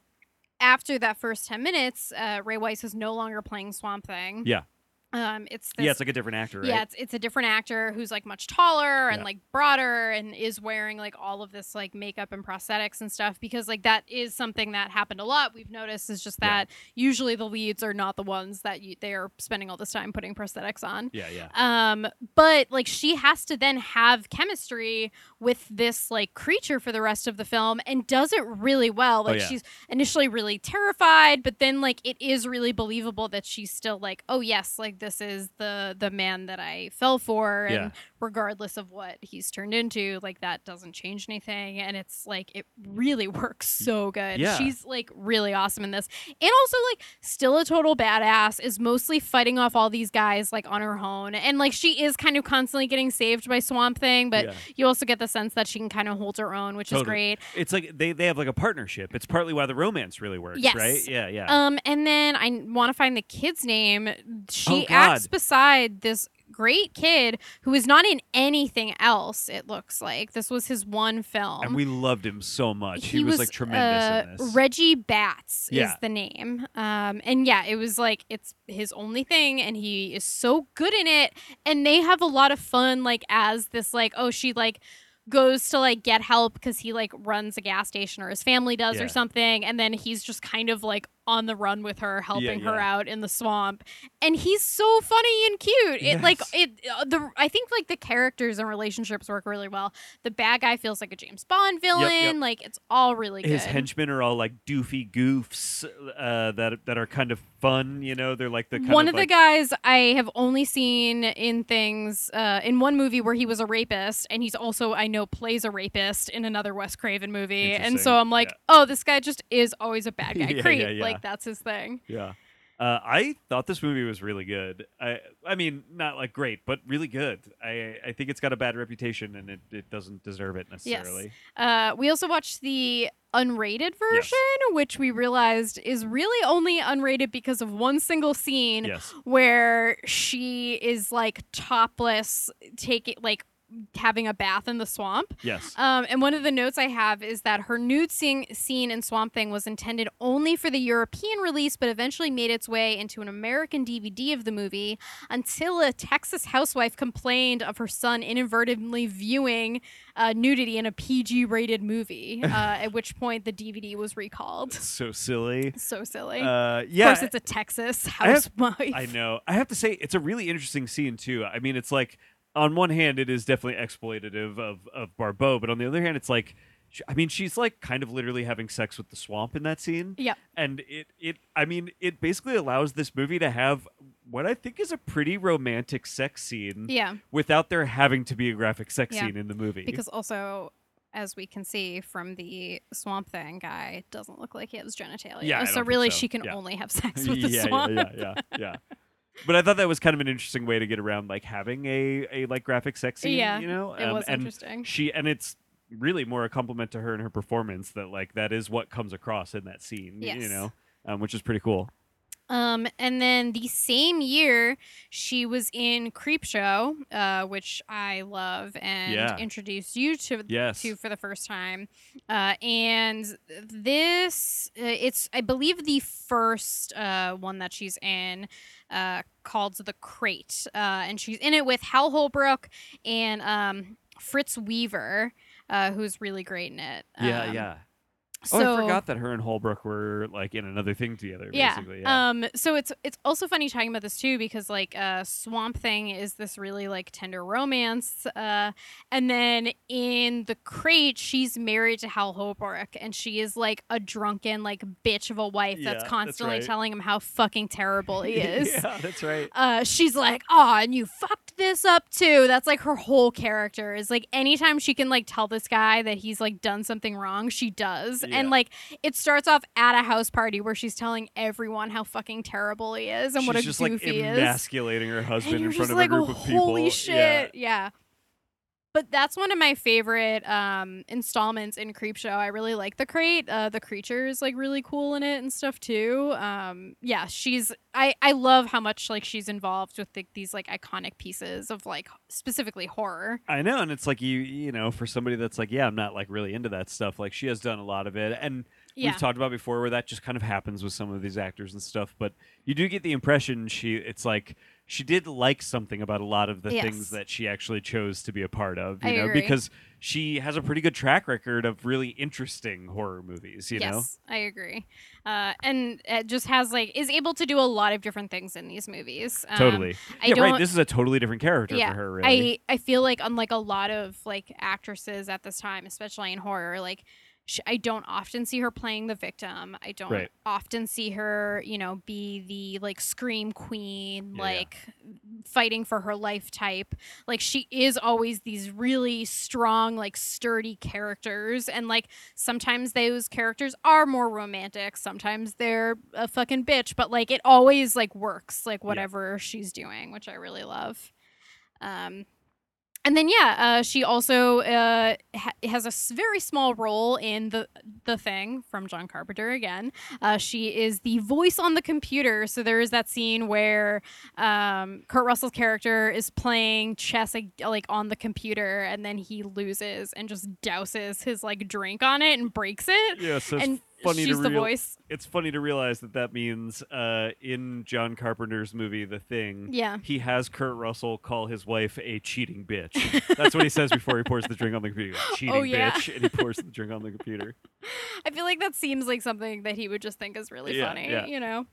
E: after that first ten minutes, uh, Ray Wise is no longer playing Swamp Thing.
F: Yeah.
E: Um, it's this,
F: yeah, it's like a different actor, right?
E: yeah, it's it's a different actor who's like much taller and
F: Yeah.
E: like broader and is wearing like all of this like makeup and prosthetics and stuff because like that is something that happened a lot. We've noticed is just
F: Yeah.
E: that usually the leads are not the ones that you, they are spending all this time putting prosthetics on.
F: yeah, yeah.
E: Um, but like she has to then have chemistry with this like creature for the rest of the film and does it really well. Like
F: Oh, yeah.
E: she's initially really terrified, but then like it is really believable that she's still like, oh yes, like this is the the man that I fell for, and
F: Yeah.
E: regardless of what he's turned into, like that doesn't change anything. And it's like it really (laughs) works so good.
F: Yeah.
E: She's like really awesome in this, and also like still a total badass. Is mostly fighting off all these guys like on her own, and like she is kind of constantly getting saved by Swamp Thing, but
F: Yeah.
E: you also get the sense that she can kind of hold her own, which is great.
F: It's like they, they have like a partnership. It's partly why the romance really works,
E: Yes.
F: right? Yeah, yeah.
E: Um, and then I want to find the kid's name. She
F: Oh, God.
E: acts beside this great kid who is not in anything else. It looks like this was his one film.
F: and we loved him so much. He, was, like tremendous
E: uh,
F: in this.
E: Reggie Batts is the name. Um, and yeah, it was like it's his only thing, and he is so good in it. And they have a lot of fun, like as this, like oh, she like goes to like get help because he like runs a gas station or his family does
F: Yeah.
E: or something and then he's just kind of like on the run with her helping her
F: yeah.
E: out in the swamp and he's so funny and cute it like it uh, the i think like the characters and relationships work really well the bad guy feels like a james bond villain
F: yep.
E: like it's all really good
F: His henchmen are all like doofy goofs uh, that that are kind of fun. You know, they're like the kind
E: one
F: of,
E: of the guys I have only seen in things uh, in one movie where he was a rapist, and he's also I know plays a rapist in another Wes Craven movie, and so I'm like,
F: Yeah.
E: oh, this guy just is always a bad (laughs) guy
F: Yeah,
E: creep,
F: yeah, yeah.
E: Like that's his thing.
F: Yeah. Uh, I thought this movie was really good. I I mean, not like great, but really good. I I think it's got a bad reputation and it, it doesn't deserve it necessarily.
E: Uh, we also watched the unrated version, which we realized is really only unrated because of one single scene
F: Yes.
E: where she is like topless, taking like having a bath in the swamp.
F: Yes.
E: Um, and one of the notes I have is that her nude scene, scene in Swamp Thing was intended only for the European release, but eventually made its way into an American DVD of the movie until a Texas housewife complained of her son inadvertently viewing uh, nudity in a PG rated movie, (laughs) uh, at which point the DVD was recalled.
F: so silly.
E: So silly.
F: Uh,
E: of course, it's a Texas
F: I have-
E: housewife.
F: I know. I have to say, it's a really interesting scene too. I mean, it's like on one hand, it is definitely exploitative of of Barbeau, but on the other hand, it's like, I mean, she's like kind of literally having sex with the swamp in that scene.
E: Yeah.
F: And it it I mean, it basically allows this movie to have what I think is a pretty romantic sex scene
E: Yeah,
F: without there having to be a graphic sex
E: Yeah.
F: scene in the movie.
E: because also. As we can see from the Swamp Thing guy, doesn't look like he has genitalia.
F: Yeah,
E: so really,
F: so.
E: she can
F: Yeah.
E: only have sex with (laughs) the
F: yeah,
E: swamp.
F: yeah, yeah, yeah, yeah. (laughs) But I thought that was kind of an interesting way to get around like having a a like graphic sex scene.
E: Yeah,
F: you know,
E: it
F: Um,
E: was
F: and
E: interesting.
F: She and it's really more a compliment to her and her performance that like that is what comes across in that scene. y- You know, um, which is pretty cool.
E: Um, and then the same year, she was in Creepshow, uh, which I love and
F: Yeah.
E: introduced you to
F: Yes.
E: to for the first time. Uh, and this, uh, it's I believe the first uh, one that she's in, uh, called The Crate, uh, and she's in it with Hal Holbrook and um, Fritz Weaver, uh, who's really great in it.
F: Yeah,
E: Um,
F: yeah.
E: So,
F: oh, I forgot that her and Holbrook were like in another thing together.
E: yeah.
F: Basically. Yeah.
E: Um. So it's it's also funny talking about this too because like uh, Swamp Thing is this really like tender romance. Uh, and then in the crate, she's married to Hal Holbrook, and she is like a drunken like bitch of a wife
F: Yeah,
E: that's
F: that's
E: constantly
F: right.
E: telling him how fucking terrible he (laughs) is.
F: yeah, that's right.
E: Uh, she's like, oh, and you fucked this up too. That's like her whole character is like anytime she can like tell this guy that he's like done something wrong, she does.
F: Yeah.
E: And like it starts off at a house party where she's telling everyone how fucking terrible he is and
F: She's
E: what a
F: just
E: goof
F: like
E: he is.
F: emasculating her
E: And
F: husband in front of
E: like,
F: a group of people.
E: holy
F: Yeah.
E: shit. Yeah. But that's one of my favorite um, installments in Creepshow. I really like the crate. Uh, the creature is like really cool in it and stuff too. Um, yeah, she's. I I love how much like she's involved with the, these like iconic pieces of like specifically horror.
F: I know, and it's like you, you know, for somebody that's like, yeah, I'm not like really into that stuff. Like she has done a lot of it, and
E: Yeah.
F: we've talked about before where that just kind of happens with some of these actors and stuff. But you do get the impression she, it's like she did like something about a lot of the
E: Yes.
F: things that she actually chose to be a part of. You
E: I
F: know,
E: agree.
F: because she has a pretty good track record of really interesting horror movies. You know,
E: yes, I agree. Uh, and it just has like is able to do a lot of different things in these movies. Um,
F: totally.
E: I
F: yeah, right. This is a totally different character
E: yeah,
F: for her. Really.
E: I I feel like unlike a lot of like actresses at this time, especially in horror, like sh- I don't often see her playing the victim. I don't
F: Right.
E: often see her, you know, be the like scream queen,
F: Yeah, yeah.
E: like fighting for her life type. Like she is always these really strong, like sturdy characters, and like sometimes those characters are more romantic. Sometimes they're a fucking bitch, but like it always like works, like whatever she's doing, which I really love. Um, and then yeah, uh, she also uh, ha- has a very small role in the the thing from John Carpenter again. Uh, she is the voice on the computer. So there is that scene where um, Kurt Russell's character is playing chess like, on the computer, and then he loses and just douses his like drink on it and breaks it.
F: yeah, so
E: and-
F: funny
E: She's
F: to
E: the
F: real-
E: voice.
F: It's funny to realize that that means uh, in John Carpenter's movie The Thing,
E: Yeah.
F: he has Kurt Russell call his wife a cheating bitch. (laughs) That's what he says before he pours the drink on the computer. He goes, cheating
E: Oh, yeah.
F: bitch, and he pours the drink on the computer. (laughs)
E: I feel like that seems like something that he would just think is really
F: Yeah,
E: funny,
F: yeah.
E: you know.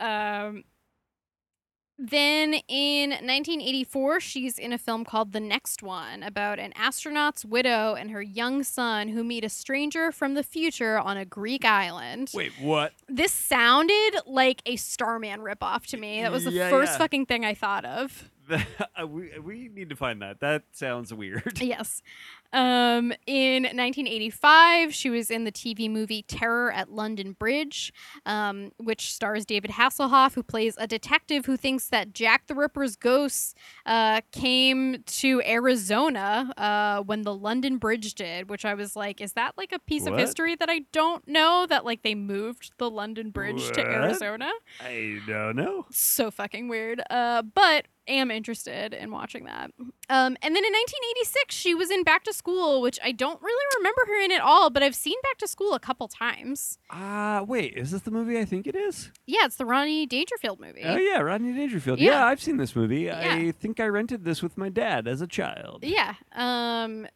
E: Um then in 1984, she's in a film called The Next One about an astronaut's widow and her young son who meet a stranger from the future on a Greek island.
F: Wait, what?
E: This sounded like a Starman ripoff to me. That was the
F: Yeah,
E: first
F: yeah.
E: fucking thing I thought of. (laughs)
F: Uh, we, we need to find that. That sounds weird. (laughs)
E: Yes. Um, in 1985, she was in the TV movie Terror at London Bridge, um, which stars David Hasselhoff, who plays a detective who thinks that Jack the Ripper's ghost uh, came to Arizona uh, when the London Bridge did, which I was like, is that like a piece of history that I don't know? That like they moved the London Bridge to Arizona?
F: I don't know.
E: so fucking weird. Uh, but am interested in watching that. Um, and then in 1986, she was in Back to School, which I don't really remember her in at all, but I've seen Back to School a couple times.
F: Ah, wait, is this the movie I think it is?
E: Yeah, it's the Ronnie Dangerfield movie.
F: Oh yeah, Rodney Dangerfield.
E: Yeah.
F: Yeah, I've seen this movie.
E: Yeah.
F: I think I rented this with my dad as a child.
E: Yeah. Um,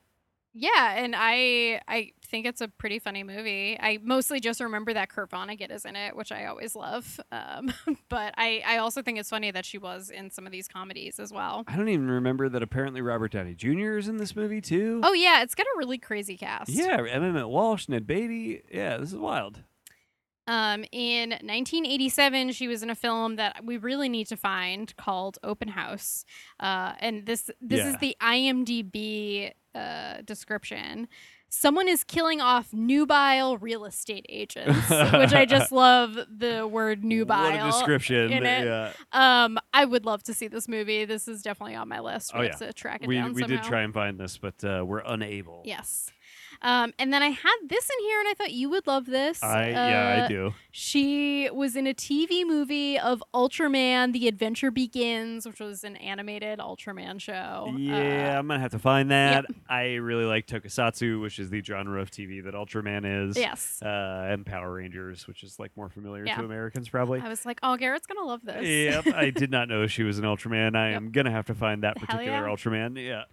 E: yeah, and I I think it's a pretty funny movie. I mostly just remember that Kurt Vonnegut is in it, which I always love. Um, (laughs) but I I also think it's funny that she was in some of these comedies as well.
F: I don't even remember that apparently Robert Downey Jr. is in this movie too.
E: Oh yeah, it's got a really crazy cast.
F: Yeah, Emmett Walsh, Ned Beatty. Yeah, this is wild.
E: Um, in 1987, she was in a film that we really need to find called Open House. Uh, and this this is the IMDb uh, description. Someone is killing off nubile real estate agents, (laughs) which I just love the word nubile.
F: What a description.
E: in it.
F: Yeah.
E: Um, I would love to see this movie. This is definitely on my list.
F: Oh,
E: We
F: yeah.
E: have to track it
F: We
E: down
F: we did try and find this, but uh, we're unable.
E: Yes. Um, and then I had this in here, and I thought you would love this.
F: I yeah,
E: Uh,
F: I do.
E: She was in a TV movie of Ultraman: The Adventure Begins, which was an animated Ultraman show.
F: Yeah,
E: Uh,
F: I'm gonna have to find that. I really like Tokusatsu, which is the genre of TV that Ultraman is.
E: yes.
F: Uh, and Power Rangers, which is like more familiar
E: Yeah.
F: to Americans probably.
E: I was like, oh, Garrett's gonna love this.
F: Yep, I did (laughs) not know she was an Ultraman. I
E: Yep.
F: am gonna have to find that particular
E: yeah.
F: Ultraman. Yeah.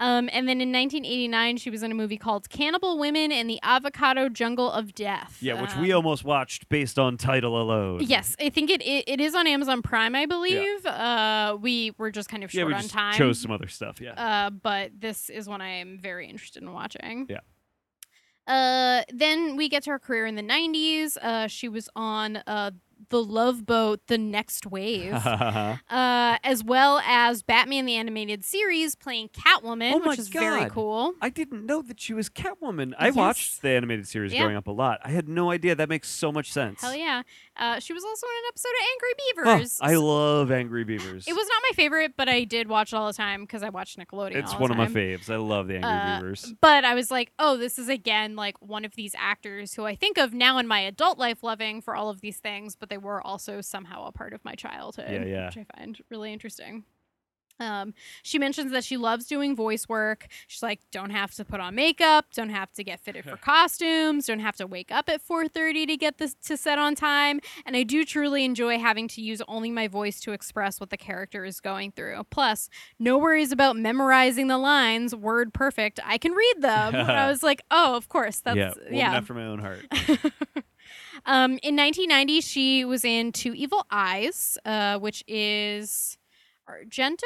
E: Um, and then in 1989, she was in a movie called Cannibal Women in the Avocado Jungle of Death.
F: Yeah, which we
E: Um,
F: almost watched based on title alone.
E: Yes, I think it, it it is on Amazon Prime, I believe. Uh, we were just kind of
F: Yeah,
E: short
F: we
E: on time.
F: chose some other stuff. Yeah.
E: Uh, but this is one I am very interested in watching.
F: Yeah.
E: Uh, then we get to her career in the 90s. Uh, she was on uh, The Love Boat, The Next Wave, (laughs) uh, as well as Batman the Animated Series playing Catwoman,
F: Oh
E: which is very cool.
F: I didn't know that she was Catwoman. I
E: Yes.
F: watched the animated series
E: Yeah.
F: growing up a lot. I had no idea. That makes so much sense.
E: Hell yeah. Uh, she was also in an episode of Angry
F: Oh,
E: Beavers.
F: I love Angry Beavers.
E: it was not my favorite, but I did watch it all the time because I watched Nickelodeon.
F: It's
E: all the
F: one of my faves. I love the Angry
E: Uh,
F: Beavers.
E: But I was like, oh, this is again like one of these actors who I think of now in my adult life loving for all of these things, but they were also somehow a part of my childhood.
F: Yeah, yeah.
E: Which I find really interesting. Um, she mentions that she loves doing voice work. She's like, don't have to put on makeup, don't have to get fitted for (laughs) costumes, don't have to wake up at 4:30 to get this to set on time. And I do truly enjoy having to use only my voice to express what the character is going through. Plus, no worries about memorizing the lines, word perfect. I can read them. I (laughs) was like, oh, of course, that's
F: yeah,
E: yeah.
F: after my own heart. (laughs)
E: um, in 1990, she was in Two Evil Eyes, uh, which is Argento.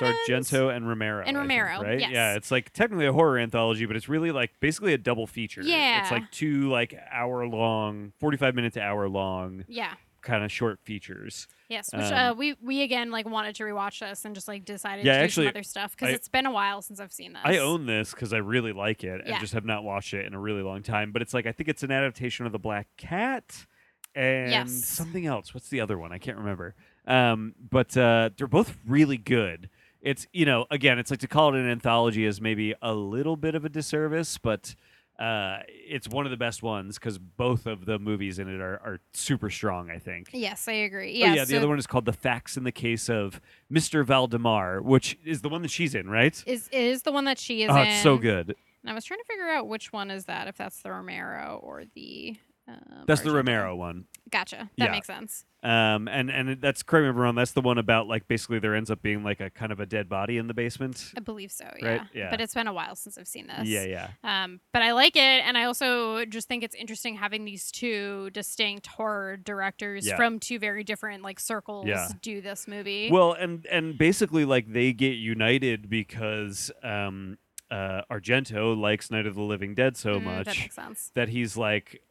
E: and-
F: Sargento and Romero.
E: and
F: I think,
E: Romero,
F: right?
E: yes.
F: Yeah, it's like technically a horror anthology, but it's really like basically a double feature.
E: Yeah.
F: It's like two like hour long, 45 minutes to hour long
E: Yeah.
F: Kind of short features.
E: Yes, which
F: Um,
E: uh, we we again like wanted to rewatch this and just like decided
F: Yeah,
E: to do
F: actually,
E: some other stuff because it's been a while since I've seen this.
F: I own this because I really like it and
E: Yeah.
F: just have not watched it in a really long time. But it's like I think it's an adaptation of The Black Cat and
E: Yes.
F: something else. What's the other one? I can't remember. Um, but uh, they're both really good. It's you know again, it's like to call it an anthology is maybe a little bit of a disservice, but uh, it's one of the best ones because both of the movies in it are, are super strong. I think.
E: Yes, I agree.
F: Oh,
E: Yeah,
F: yeah, the other one is called The Facts in the Case of Mr. Valdemar, which is the one that she's in, right?
E: is is the one that she is
F: Oh,
E: in.
F: it's so good.
E: And I was trying to figure out which one is that, if that's the Romero or the Um,
F: That's the Romero one.
E: Gotcha. That
F: Yeah.
E: makes sense.
F: Um, and and that's correct me if I'm wrong. That's the one about like basically there ends up being like a kind of a dead body in the basement.
E: I believe so. Yeah.
F: Right, yeah.
E: But it's been a while since I've seen this.
F: Yeah, yeah.
E: Um, but I like it, and I also just think it's interesting having these two distinct horror directors
F: Yeah.
E: from two very different like circles
F: Yeah.
E: do this movie.
F: Well, and and basically like they get united because um, uh, Argento likes Night of the Living Dead so
E: Mm,
F: much
E: that makes sense.
F: that he's like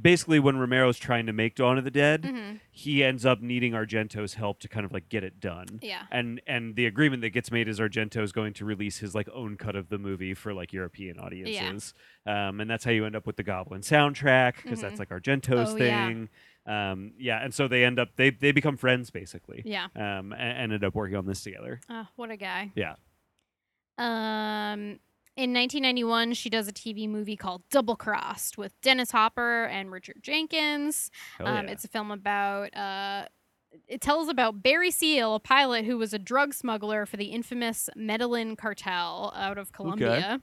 F: basically when Romero's trying to make Dawn of the Dead,
E: hmm
F: he ends up needing Argento's help to kind of like get it done.
E: Yeah.
F: And and the agreement that gets made is Argento is going to release his like own cut of the movie for like European audiences. Um, and that's how you end up with the Goblin soundtrack because that's
E: Mhm.
F: like Argento's
E: Oh, yeah.
F: thing. Um, yeah, and so they end up they they become friends basically.
E: Yeah.
F: Um, and ended up working on this together.
E: Oh, what a guy.
F: Yeah.
E: Um, in 1991, she does a TV movie called Double Crossed with Dennis Hopper and Richard Jenkins. Um,
F: yeah.
E: It's a film about. Uh, it tells about Barry Seal, a pilot who was a drug smuggler for the infamous Medellin cartel out of Colombia.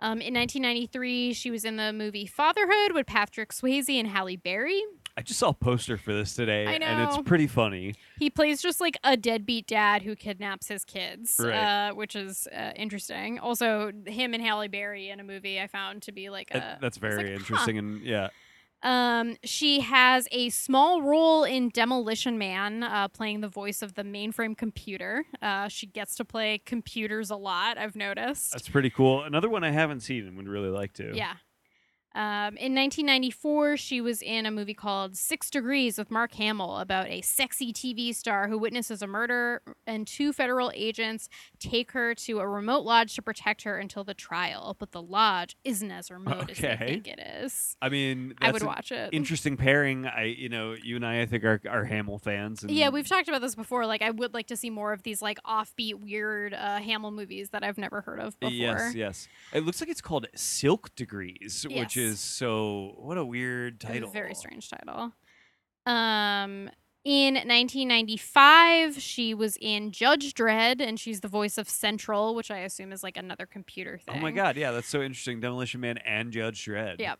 E: Um, in 1993, she was in the movie Fatherhood with Patrick Swayze and Halle Berry.
F: I just saw a poster for this today,
E: I
F: and it's pretty funny.
E: He plays just like a deadbeat dad who kidnaps his kids,
F: Right.
E: uh, which is uh, interesting. Also, him and Halle Berry in a movie I found to be like
F: That-
E: a.
F: that's very
E: like, huh.
F: interesting, and yeah,
E: Um, she has a small role in Demolition Man, uh, playing the voice of the mainframe computer. Uh, she gets to play computers a lot. I've noticed.
F: that's pretty cool. Another one I haven't seen and would really like to.
E: Yeah. Um, in 1994, she was in a movie called Six Degrees with Mark Hamill about a sexy TV star who witnesses a murder, and two federal agents take her to a remote lodge to protect her until the trial. But the lodge isn't as remote as they
F: Okay.
E: think it is.
F: I mean,
E: I would watch it.
F: Interesting pairing. I, you know, you and I, I think are are Hamill fans. And
E: Yeah, we've talked about this before. Like, I would like to see more of these like offbeat, weird uh, Hamill movies that I've never heard of before.
F: Yes, yes. It looks like it's called Silk Degrees, which
E: Yes.
F: Is so what a weird
E: It's a
F: title.
E: very strange title. Um, in 1995, she was in Judge Dredd, and she's the voice of Central, which I assume is like another computer thing.
F: Oh my god, yeah, that's so interesting. Demolition Man and Judge Dredd.
E: Yep.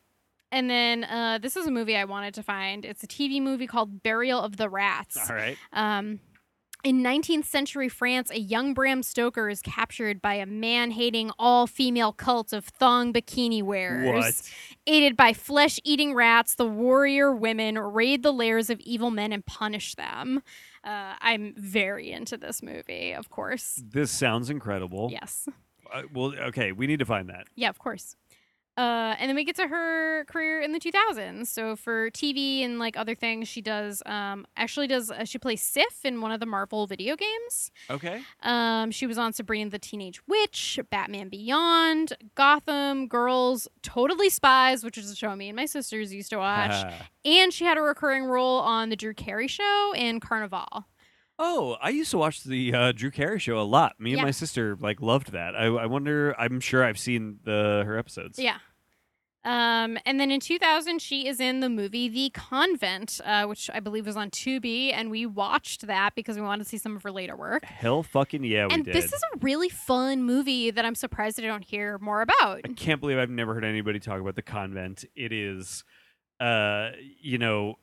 E: And then uh, this is a movie I wanted to find. It's a TV movie called Burial of the Rats.
F: All right.
E: Um, in 19th century France, a young Bram Stoker is captured by a man hating all female cult of thong bikini wearers.
F: What?
E: Aided by flesh eating rats, the warrior women raid the lairs of evil men and punish them. Uh, I'm very into this movie, of course.
F: This sounds incredible.
E: Yes.
F: Uh, well, okay, we need to find that.
E: Yeah, of course. Uh, and then we get to her career in the 2000s. So for TV and like other things, she does um, actually does uh, she plays Sif in one of the Marvel video games.
F: Okay.
E: Um, she was on Sabrina the Teenage Witch, Batman Beyond, Gotham, Girls, Totally Spies, which is a show me and my sisters used to watch, (laughs) and she had a recurring role on the Drew Carey Show and Carnival.
F: Oh, I used to watch the uh, Drew Carey show a lot. Me and
E: Yeah.
F: my sister like loved that. I, I wonder. I'm sure I've seen the her episodes.
E: Yeah. Um, and then in 2000, she is in the movie The Convent, uh, which I believe was on Tubi, and we watched that because we wanted to see some of her later work.
F: Hell, fucking yeah, we
E: and
F: did.
E: this is a really fun movie that I'm surprised I don't hear more about.
F: I can't believe I've never heard anybody talk about the convent. It is, uh, you know,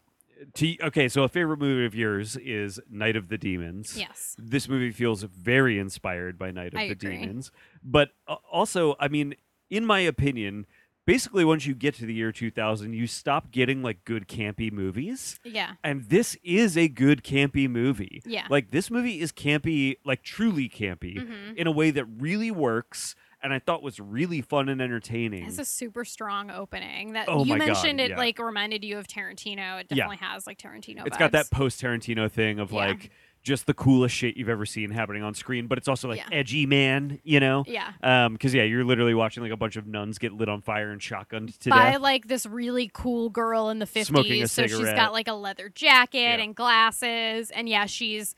F: to, okay. So a favorite movie of yours is Night of the Demons.
E: Yes.
F: This movie feels very inspired by Night of
E: I
F: the
E: agree.
F: Demons, but uh, also, I mean, in my opinion. Basically, once you get to the year 2000, you stop getting like good campy movies.
E: Yeah.
F: And this is a good campy movie.
E: Yeah.
F: Like this movie is campy, like truly campy,
E: Mhm.
F: in a way that really works and I thought was really fun and entertaining.
E: It's a super strong opening that
F: Oh
E: you
F: my God,
E: mentioned it
F: yeah.
E: like reminded you of Tarantino. It
F: Yeah.
E: definitely has like Tarantino.
F: it's got that post Tarantino thing of
E: Yeah.
F: like just the coolest shit you've ever seen happening on screen, but it's also like
E: Yeah.
F: edgy man, you know?
E: Yeah.
F: Um, because yeah, you're literally watching like a bunch of nuns get lit on fire and shotgunned to
E: By
F: death.
E: like this really cool girl in the 50s.
F: Smoking a
E: so she's
F: cigarette.
E: got like a leather jacket
F: Yeah.
E: and glasses. And yeah, she's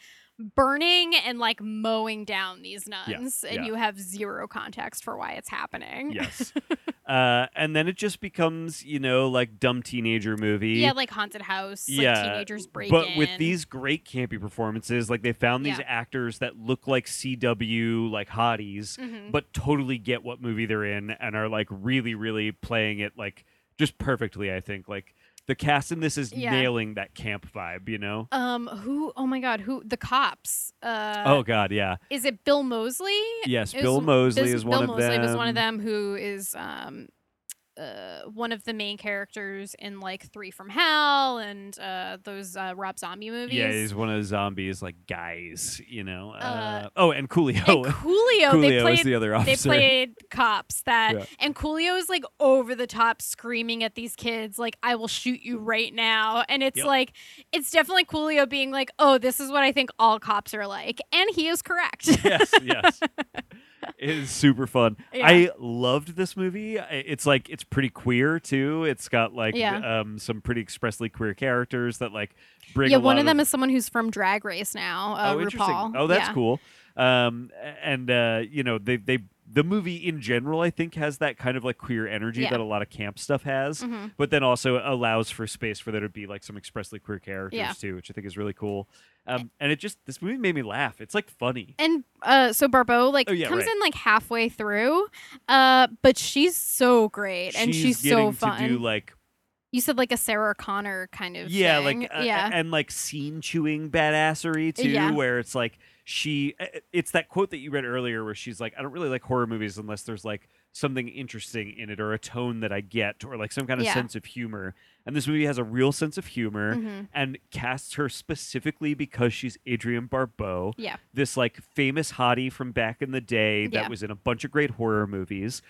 E: burning and like mowing down these nuns. and
F: yeah.
E: you have zero context for why it's happening.
F: yes. (laughs) uh, and then it just becomes, you know, like dumb teenager movie.
E: yeah, like haunted house. Like
F: Yeah,
E: teenagers break
F: but
E: in.
F: with these great campy performances, like they found these
E: Yeah.
F: actors that look like CW like hotties,
E: Mhm.
F: but totally get what movie they're in and are like really, really playing it like just perfectly. I think like the cast in this is
E: Yeah.
F: nailing that camp vibe. You know.
E: Um, who? Oh my God, who? The cops. Uh,
F: oh God, yeah.
E: is it Bill Moseley?
F: Yes, Bill
E: Moseley
F: is
E: Bill
F: one of
E: Moseley
F: them.
E: was one of them who is um, uh, one of the main characters in like Three from Hell and uh, those uh, Rob Zombie movies.
F: Yeah, he's one of the zombies like guys. You know. Uh,
E: Uh,
F: oh, and Coolio.
E: and Coolio,
F: Coolio
E: they played
F: the other officer.
E: they played cops that
F: Yeah.
E: and Coolio is like over the top screaming at these kids like I will shoot you right now and it's
F: Yep.
E: like it's definitely Coolio being like oh this is what I think all cops are like and he is correct
F: yes, yes. (laughs) It is super fun. (laughs)
E: Yeah.
F: I loved this movie. It's like it's pretty queer too. It's got like
E: Yeah.
F: um some pretty expressly queer characters that like bring.
E: yeah one of them is someone who's from Drag Race now uh,
F: oh, interesting. Oh, that's
E: Yeah.
F: cool. Um, and uh, you know, they they the movie in general, I think, has that kind of like queer energy
E: Yeah.
F: that a lot of camp stuff has,
E: Mhm.
F: but then also allows for space for there to be like some expressly queer characters
E: Yeah.
F: too, which I think is really cool. Um, and it just this movie made me laugh. It's like funny.
E: And uh, so Barbeau like
F: Oh, yeah,
E: comes
F: right.
E: in like halfway through, uh, but she's so great and she's, so fun.
F: to do like
E: you said like a Sarah Connor kind of
F: yeah
E: thing.
F: like uh,
E: yeah
F: and like scene chewing badassery too
E: Yeah.
F: where it's like she uh, it's that quote that you read earlier where she's like i don't really like horror movies unless there's like something interesting in it or a tone that i get or like some kind of
E: Yeah.
F: sense of humor and this movie has a real sense of humor
E: Mhm.
F: and casts her specifically because she's adrienne barbeau
E: yeah
F: this like famous hottie from back in the day that
E: Yeah.
F: was in a bunch of great horror movies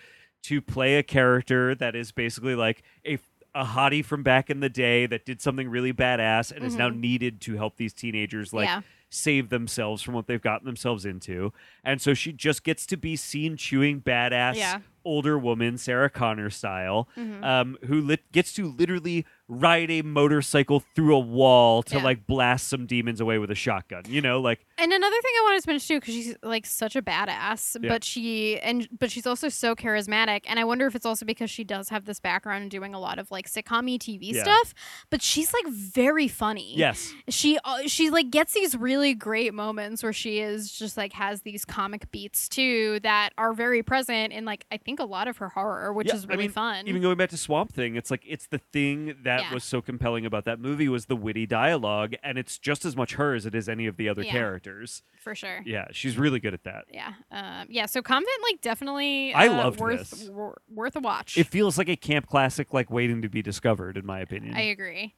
F: to play a character that is basically like a a hottie from back in the day that did something really badass and is now
E: Mhm.
F: needed to help these teenagers like
E: yeah
F: save themselves from what they've gotten themselves into. And so she just gets to be seen chewing badass
E: Yeah.
F: older woman, Sarah Connor style,
E: Mhm.
F: um, who lit- gets to literally ride a motorcycle through a wall to
E: Yeah.
F: like blast some demons away with a shotgun. You know, like
E: And another thing I wanted to mention too, because she's like such a badass,
F: Yeah.
E: but she and but she's also so charismatic. And I wonder if it's also because she does have this background in doing a lot of like sitcom TV
F: Yeah.
E: stuff. But she's like very funny.
F: yes,
E: She uh, she like gets these really great moments where she is just like has these comic beats too that are very present in like I think a lot of her horror, which is
F: I
E: really
F: mean,
E: fun.
F: even going back to Swamp Thing, it's like it's the thing that
E: Yeah.
F: was so compelling about that movie was the witty dialogue, and it's just as much her as it is any of the other
E: Yeah.
F: characters.
E: for sure.
F: Yeah, she's really good at that.
E: Yeah. Um, yeah. So Convent, like, definitely.
F: I
E: uh,
F: loved
E: worth
F: this.
E: wor- worth a watch.
F: It feels like a camp classic, like waiting to be discovered, in my opinion.
E: I agree.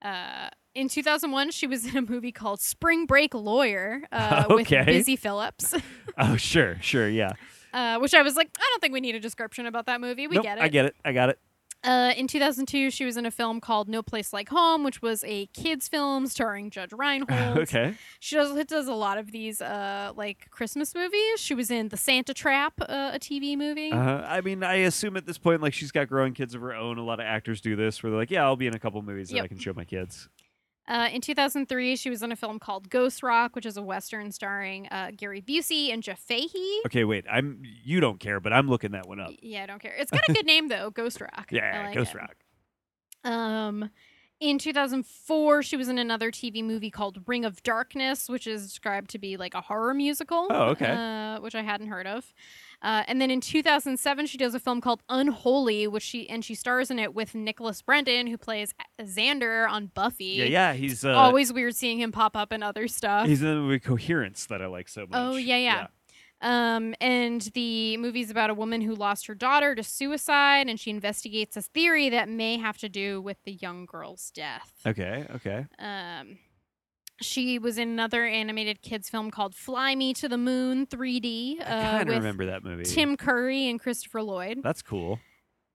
E: Uh, in 2001, she was (laughs) in a movie called Spring Break Lawyer uh, (laughs)
F: Okay.
E: with Busy Phillips, (laughs)
F: oh, sure, sure, yeah.
E: uh, which I was like, I don't think we need a description about that movie. We
F: Nope,
E: get it.
F: I get it. I got it.
E: Uh, in 2002, she was in a film called No Place Like Home, which was a kids' film starring Judge Reinhold. (laughs)
F: okay.
E: She does does a lot of these uh like Christmas movies. She was in The Santa Trap, uh, a TV movie.
F: Uh, I mean, I assume at this point, like she's got growing kids of her own. A lot of actors do this, where they're like, "Yeah, I'll be in a couple movies that
E: Yep.
F: I can show my kids."
E: Uh, in 2003, she was in a film called Ghost Rock, which is a western starring uh, Gary Busey and Jeff Fahey.
F: Okay, wait. I'm. You don't care, but I'm looking that one up.
E: Yeah, I don't care. It's got a good (laughs) name though, Ghost Rock.
F: Yeah,
E: like
F: Ghost
E: it.
F: Rock.
E: Um, in 2004, she was in another TV movie called Ring of Darkness, which is described to be like a horror musical.
F: Oh, okay.
E: Uh, which I hadn't heard of. Uh, and then in 2007, she does a film called Unholy, which she and she stars in it with Nicholas Brendon, who plays Xander on Buffy.
F: Yeah, yeah. He's uh,
E: Always weird seeing him pop up in other stuff.
F: He's in the movie Coherence that I like so much.
E: Oh, yeah, yeah. Um, and the movie's about a woman who lost her daughter to suicide, and she investigates a theory that may have to do with the young girl's death.
F: Okay. Okay.
E: Um, she was in another animated kids film called Fly Me to the Moon 3D
F: I
E: uh,
F: kind of remember that movie.
E: Tim Curry and Christopher Lloyd.
F: That's cool.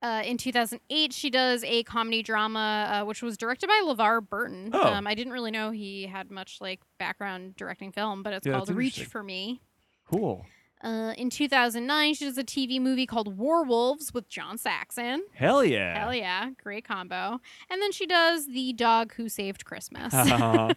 E: Uh, in 2008, she does a comedy drama, uh, which was directed by LeVar Burton.
F: Oh.
E: Um, I didn't really know he had much like background directing film, but it's
F: Yeah,
E: called Reach for Me.
F: Cool.
E: Uh, in 2009, she does a TV movie called Warwolves with John Saxon.
F: Hell yeah.
E: Hell yeah, great combo. And then she does The Dog Who Saved Christmas. (laughs)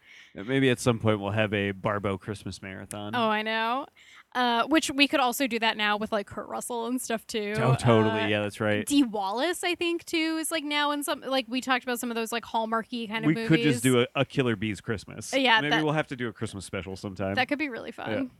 E: (laughs)
F: Maybe at some point we'll have a Barbeau Christmas marathon.
E: oh, I know. Uh, which we could also do that now with like Kurt Russell and stuff too.
F: Oh, totally.
E: Uh,
F: yeah, that's right.
E: Dee Wallace, I think too, is like now in some like we talked about some of those like hallmarky kind of
F: We
E: movies.
F: could just do a, a Killer Bees Christmas.
E: Uh, yeah,
F: Maybe
E: that-
F: we'll have to do a Christmas special sometime.
E: That could be really fun.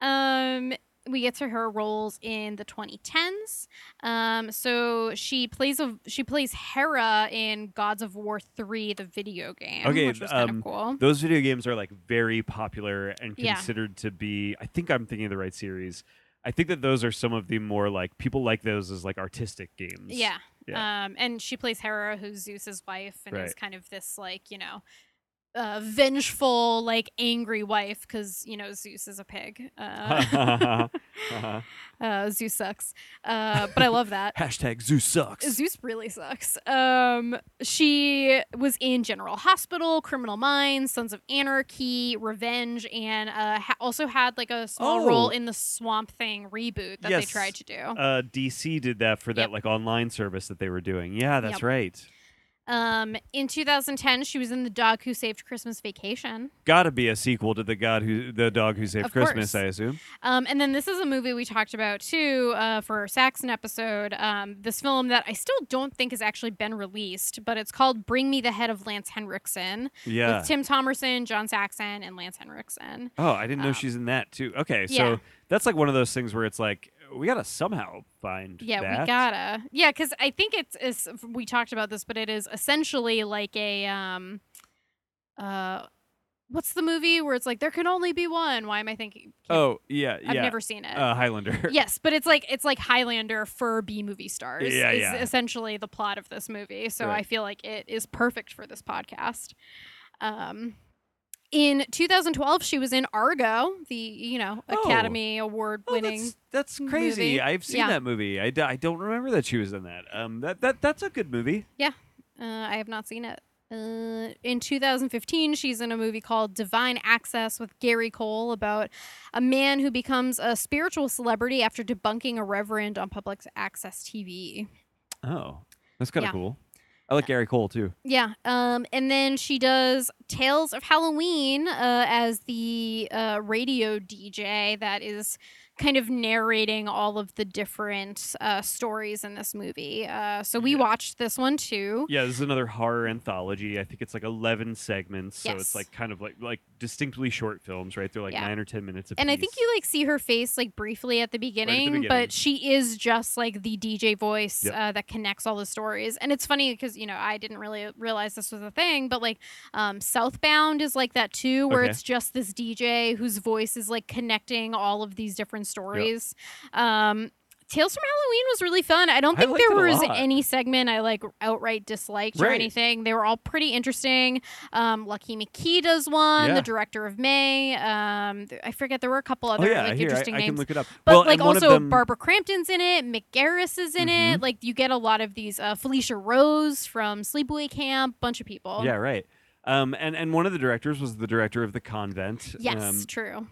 E: Um, we get to her roles in the 2010s. Um, so she plays a she plays Hera in Gods of War 3, the video game,
F: Okay,
E: which was kind
F: um,
E: of cool.
F: Those video games are like very popular and
E: Yeah.
F: considered to be. I think I'm thinking of the right series. I think that those are some of the more like people like those as like artistic games.
E: Yeah.
F: Yeah.
E: Um, and she plays Hera, who's Zeus's wife, and is kind of this like you know, uh, vengeful, like angry wife because you know Zeus is a pig. Uh, (laughs) (laughs) uh, Zeus sucks. Uh, but I love that. (laughs)
F: Hashtag Zeus sucks.
E: Zeus really sucks. Um, she was in General Hospital, Criminal Minds, Sons of Anarchy, Revenge, and uh, ha- also had like a small role
F: Oh.
E: in the Swamp Thing reboot that they tried to do.
F: uh, DC did that for that
E: Yep.
F: like online service that they were doing. Yeah, that's
E: Yep.
F: right.
E: Um, in 2010, she was in The Dog Who Saved Christmas Vacation.
F: Got to be a sequel to the God who the dog who saved
E: Of
F: Christmas.
E: course.
F: I assume.
E: Um, and then this is a movie we talked about too uh, for our Saxon episode. Um, this film that I still don't think has actually been released, but it's called Bring Me the Head of Lance Henriksen
F: Yeah.
E: with Tim Thomerson, John Saxon, and Lance Henriksen.
F: Oh, I didn't know
E: Um,
F: she's in that too. Okay,
E: yeah.
F: so that's like one of those things where it's like we gotta somehow find.
E: Yeah,
F: that.
E: we gotta. Yeah, because I think it's, it's we talked about this, but it is essentially like a um, uh, what's the movie where it's like there can only be one? Why am I thinking?
F: Oh yeah, yeah.
E: I've never seen it.
F: uh, Highlander. (laughs)
E: yes, but it's like it's like Highlander for B movie stars.
F: Yeah,
E: is
F: yeah.
E: essentially the plot of this movie. So
F: Right.
E: I feel like it is perfect for this podcast. Um, in 2012, she was in Argo, the you know
F: Oh.
E: Academy Award
F: Oh,
E: winning.
F: that's, that's crazy.
E: movie.
F: I've seen
E: Yeah.
F: that movie. I, d- I don't remember that she was in that. Um, that that that's a good movie.
E: Yeah uh, I have not seen it. Uh, in 2015, she's in a movie called Divine Access with Gary Cole about a man who becomes a spiritual celebrity after debunking a reverend on public access TV.
F: Oh, that's kind of
E: Yeah.
F: cool. I like Gary Cole too.
E: Yeah. Um, and then she does Tales of Halloween uh, as the uh, radio DJ that is kind of narrating all of the different uh, stories in this movie. Uh, so we
F: Yeah.
E: watched this one too.
F: Yeah, this is another horror anthology. I think it's like eleven segments, so
E: Yes.
F: it's like kind of like like distinctly short films, right? They're like
E: Yeah.
F: nine or ten minutes.
E: Of And I think you like see her face like briefly at the beginning,
F: beginning.
E: but she is just like the DJ voice
F: Yep.
E: uh, that connects all the stories. And it's funny because you know I didn't really realize this was a thing, but like um, Southbound is like that too, where
F: Okay.
E: it's just this DJ whose voice is like connecting all of these different stories. Um, Tales from Halloween was really fun. I don't think
F: liked
E: there was any segment I like outright disliked or anything. They were all pretty interesting. Um, Lucky McKee does one,
F: Yeah.
E: the director of May. Um, I forget there were a couple other
F: Oh yeah,
E: like
F: here I,
E: interesting
F: I can
E: names.
F: look it up.
E: But
F: well,
E: like also
F: them,
E: Barbara Crampton's in it, Mick Garris is in
F: Mhm.
E: it. Like you get a lot of these uh, Felissa Rose from Sleepaway Camp, bunch of people.
F: Yeah, right. Um, and and one of the directors was the director of the convent.
E: Yes,
F: Um,
E: true.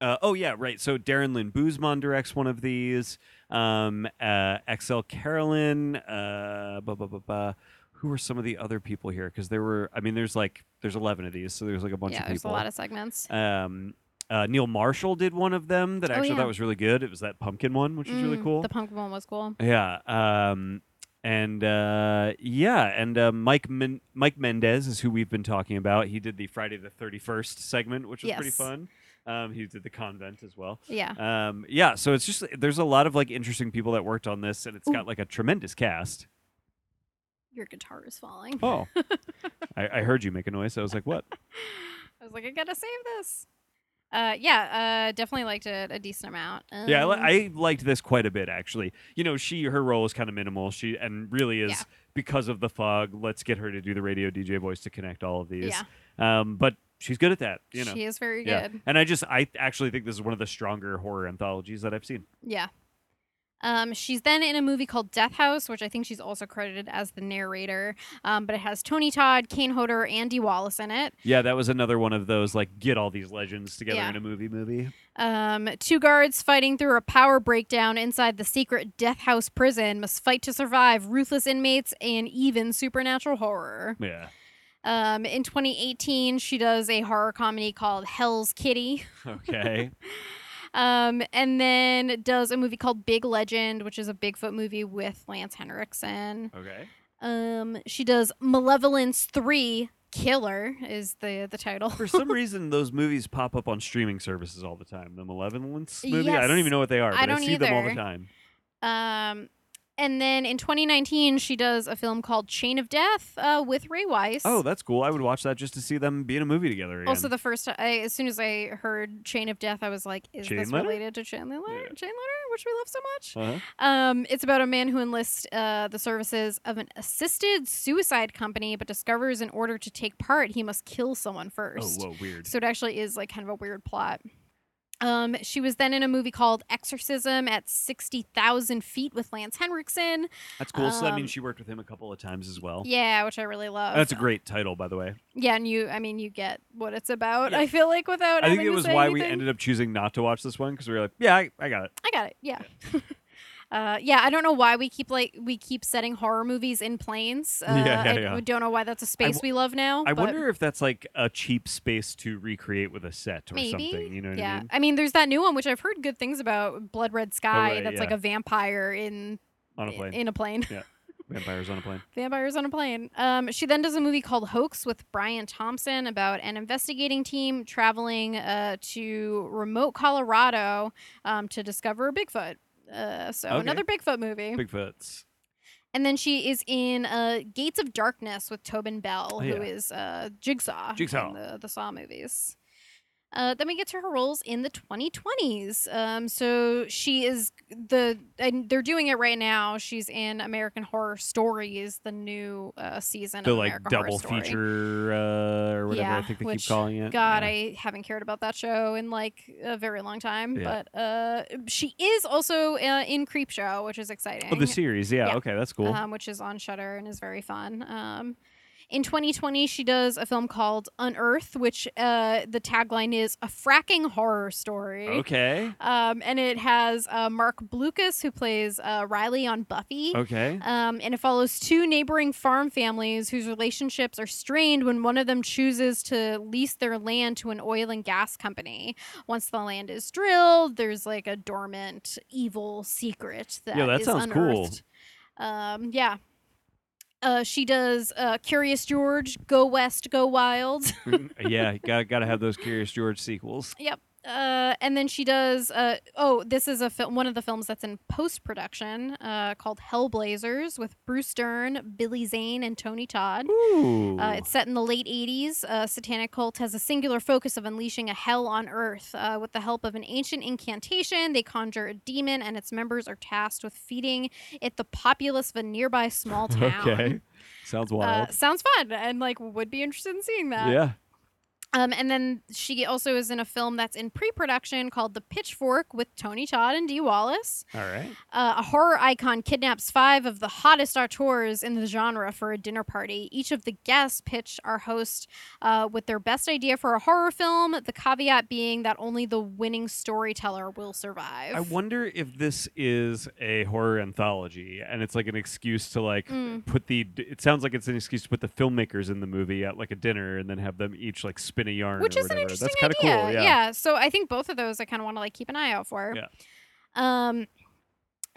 F: Uh, oh yeah, right. So Darren Lynn Bousman directs one of these. Um, uh, Axelle Carolyn. Uh, ba, ba, ba. Who are some of the other people here? Because there were. I mean, there's like there's eleven of these, so there's like a bunch
E: Yeah,
F: of people.
E: there's a lot of segments.
F: Um, uh, Neil Marshall did one of them that I
E: Oh,
F: actually
E: yeah.
F: thought was really good. It was that pumpkin one, which was really
E: Mm,
F: cool.
E: The pumpkin one was cool.
F: Yeah. Um, and uh, yeah, and uh, Mike Men- Mike Mendez is who we've been talking about. He did the Friday the Thirty First segment, which was pretty fun. Um, he did the convent as well.
E: Yeah.
F: Um, yeah, so it's just there's a lot of like interesting people that worked on this, and it's
E: Ooh.
F: got like a tremendous cast.
E: Your guitar is falling.
F: Oh, (laughs) I, I heard you make a noise. I was like, what? (laughs)
E: I was like, I gotta save this. Uh, yeah, uh, definitely liked it a decent amount.
F: Yeah, I,
E: Um,
F: li- I liked this quite a bit actually. You know, she her role is kind of minimal. She and really is
E: Yeah.
F: because of the fog. Let's get her to do the radio DJ voice to connect all of these.
E: Yeah.
F: Um, but she's good at that. You know.
E: she is very
F: yeah.
E: good.
F: And I just I actually think this is one of the stronger horror anthologies that I've seen.
E: Yeah. Um, she's then in a movie called Death House, which I think she's also credited as the narrator. Um, but it has Tony Todd, Kane Hodder, and Dee Wallace in it.
F: Yeah, that was another one of those like get all these legends together
E: Yeah.
F: in a movie movie.
E: Um, two guards fighting through a power breakdown inside the secret Death House prison must fight to survive ruthless inmates and even supernatural horror.
F: Yeah.
E: Um, in 2018, she does a horror comedy called Hell's Kitty.
F: Okay. (laughs)
E: Um, and then does a movie called Big Legend, which is a Bigfoot movie with Lance Henriksen.
F: okay.
E: Um, she does Malevolence 3, Killer is the the title.
F: For some (laughs) reason, those movies pop up on streaming services all the time. The Malevolence movie. I don't even know what they are,
E: I
F: but I,
E: don't
F: see them all the time.
E: Um, and then in 2019, she does a film called Chain of Death uh, with Ray Wise.
F: Oh, that's cool. I would watch that just to see them be in a movie together again.
E: Also, the first I, as soon as I heard Chain of Death, I was like, "Is this
F: Letter?
E: related to Chain Letter?
F: Yeah.
E: Chain Letter, which we love so much?"
F: uh-huh.
E: Um, it's about a man who enlists uh, the services of an assisted suicide company, but discovers in order to take part, he must kill someone first.
F: Oh,
E: first.
F: whoa, weird.
E: So it actually is like kind of a weird plot. Um, she was then in a movie called Exorcism at 60,000 feet with Lance Henriksen.
F: That's cool. so that
E: um,
F: means she worked with him a couple of times as well.
E: Yeah, which I really love.
F: That's a great title, by the way.
E: Yeah, and you, I mean, you get what it's about.
F: Yeah.
E: I feel like without.
F: I think
E: having
F: it
E: to
F: was
E: say
F: why we
E: anything.
F: ended up choosing not to watch this one because we were like, yeah, I, I got it.
E: I got it. Yeah. (laughs) Uh, yeah, I don't know why we keep like we keep setting horror movies in planes. (laughs) Uh,
F: Yeah, yeah,
E: I don't know why that's a space
F: w-
E: we love now.
F: I wonder if that's like a cheap space to recreate with a set or
E: maybe.
F: something. You know what
E: yeah,
F: I mean?
E: there's that new one which I've heard good things about, Blood Red Sky.
F: right,
E: that's like a vampire in
F: On a plane.
E: in a plane. Yeah.
F: Vampires on a plane. (laughs)
E: Vampires on a plane. Um, she then does a movie called Hoax with Brian Thompson about an investigating team traveling uh, to remote Colorado um, to discover Bigfoot. Uh, so
F: Okay.
E: another Bigfoot movie.
F: Bigfoots.
E: And then she is in uh, Gates of Darkness with Tobin Bell,
F: Oh,
E: who
F: yeah.
E: is uh, Jigsaw,
F: Jigsaw.
E: in the, the Saw movies. Uh, then we get to her roles in the 2020s. Um, so she is the, and they're doing it right now. She's in American Horror Stories, the new uh, season
F: The
E: of
F: like
E: American
F: double feature uh, or whatever I
E: Yeah,
F: think they
E: which,
F: keep calling it.
E: God,
F: Yeah.
E: I haven't cared about that show in like a very long time.
F: Yeah.
E: But uh, she is also uh, in Creepshow, which is exciting
F: Oh, the series. Yeah,
E: Yeah.
F: Okay, that's cool.
E: um, which is on Shudder and is very fun. Um, in 2020, she does a film called Unearth, which uh, the tagline is a fracking horror story.
F: okay.
E: Um, and it has uh, Marc Blucas, who plays uh, Riley on Buffy.
F: Okay.
E: Um, and it follows two neighboring farm families whose relationships are strained when one of them chooses to lease their land to an oil and gas company. Once the land is drilled, there's like a dormant evil secret that
F: Yeah, that
E: is
F: sounds cool.
E: unearthed. Um, yeah. Uh, she does uh, Curious George, Go West, Go Wild. (laughs)
F: yeah, got got to have those Curious George sequels.
E: Yep. Uh, and then she does. Uh, oh, this is a fil- one of the films that's in post production uh, called Hellblazers with Bruce Dern, Billy Zane, and Tony Todd.
F: Ooh.
E: Uh, it's set in the late 80s. Uh, Satanic Cult has a singular focus of unleashing a hell on Earth. Uh, with the help of an ancient incantation, they conjure a demon, and its members are tasked with feeding it the populace of a nearby small (laughs) town.
F: okay. Sounds wild.
E: sounds fun, and like would be interested in seeing that.
F: yeah.
E: Um, and then she also is in a film that's in pre-production called The Pitchfork with Tony Todd and Dee Wallace.
F: All right.
E: Uh, a horror icon kidnaps five of the hottest auteurs in the genre for a dinner party. Each of the guests pitch our host uh, with their best idea for a horror film. The caveat being that only the winning storyteller will survive.
F: I wonder if this is a horror anthology and it's like an excuse to like
E: Mm.
F: put the it sounds like it's an excuse to put the filmmakers in the movie at like a dinner and then have them each like spin a yarn
E: which is an interesting
F: That's
E: idea.
F: cool. Yeah.
E: So I think both of those I kind of want to like keep an eye out for.
F: Yeah.
E: Um.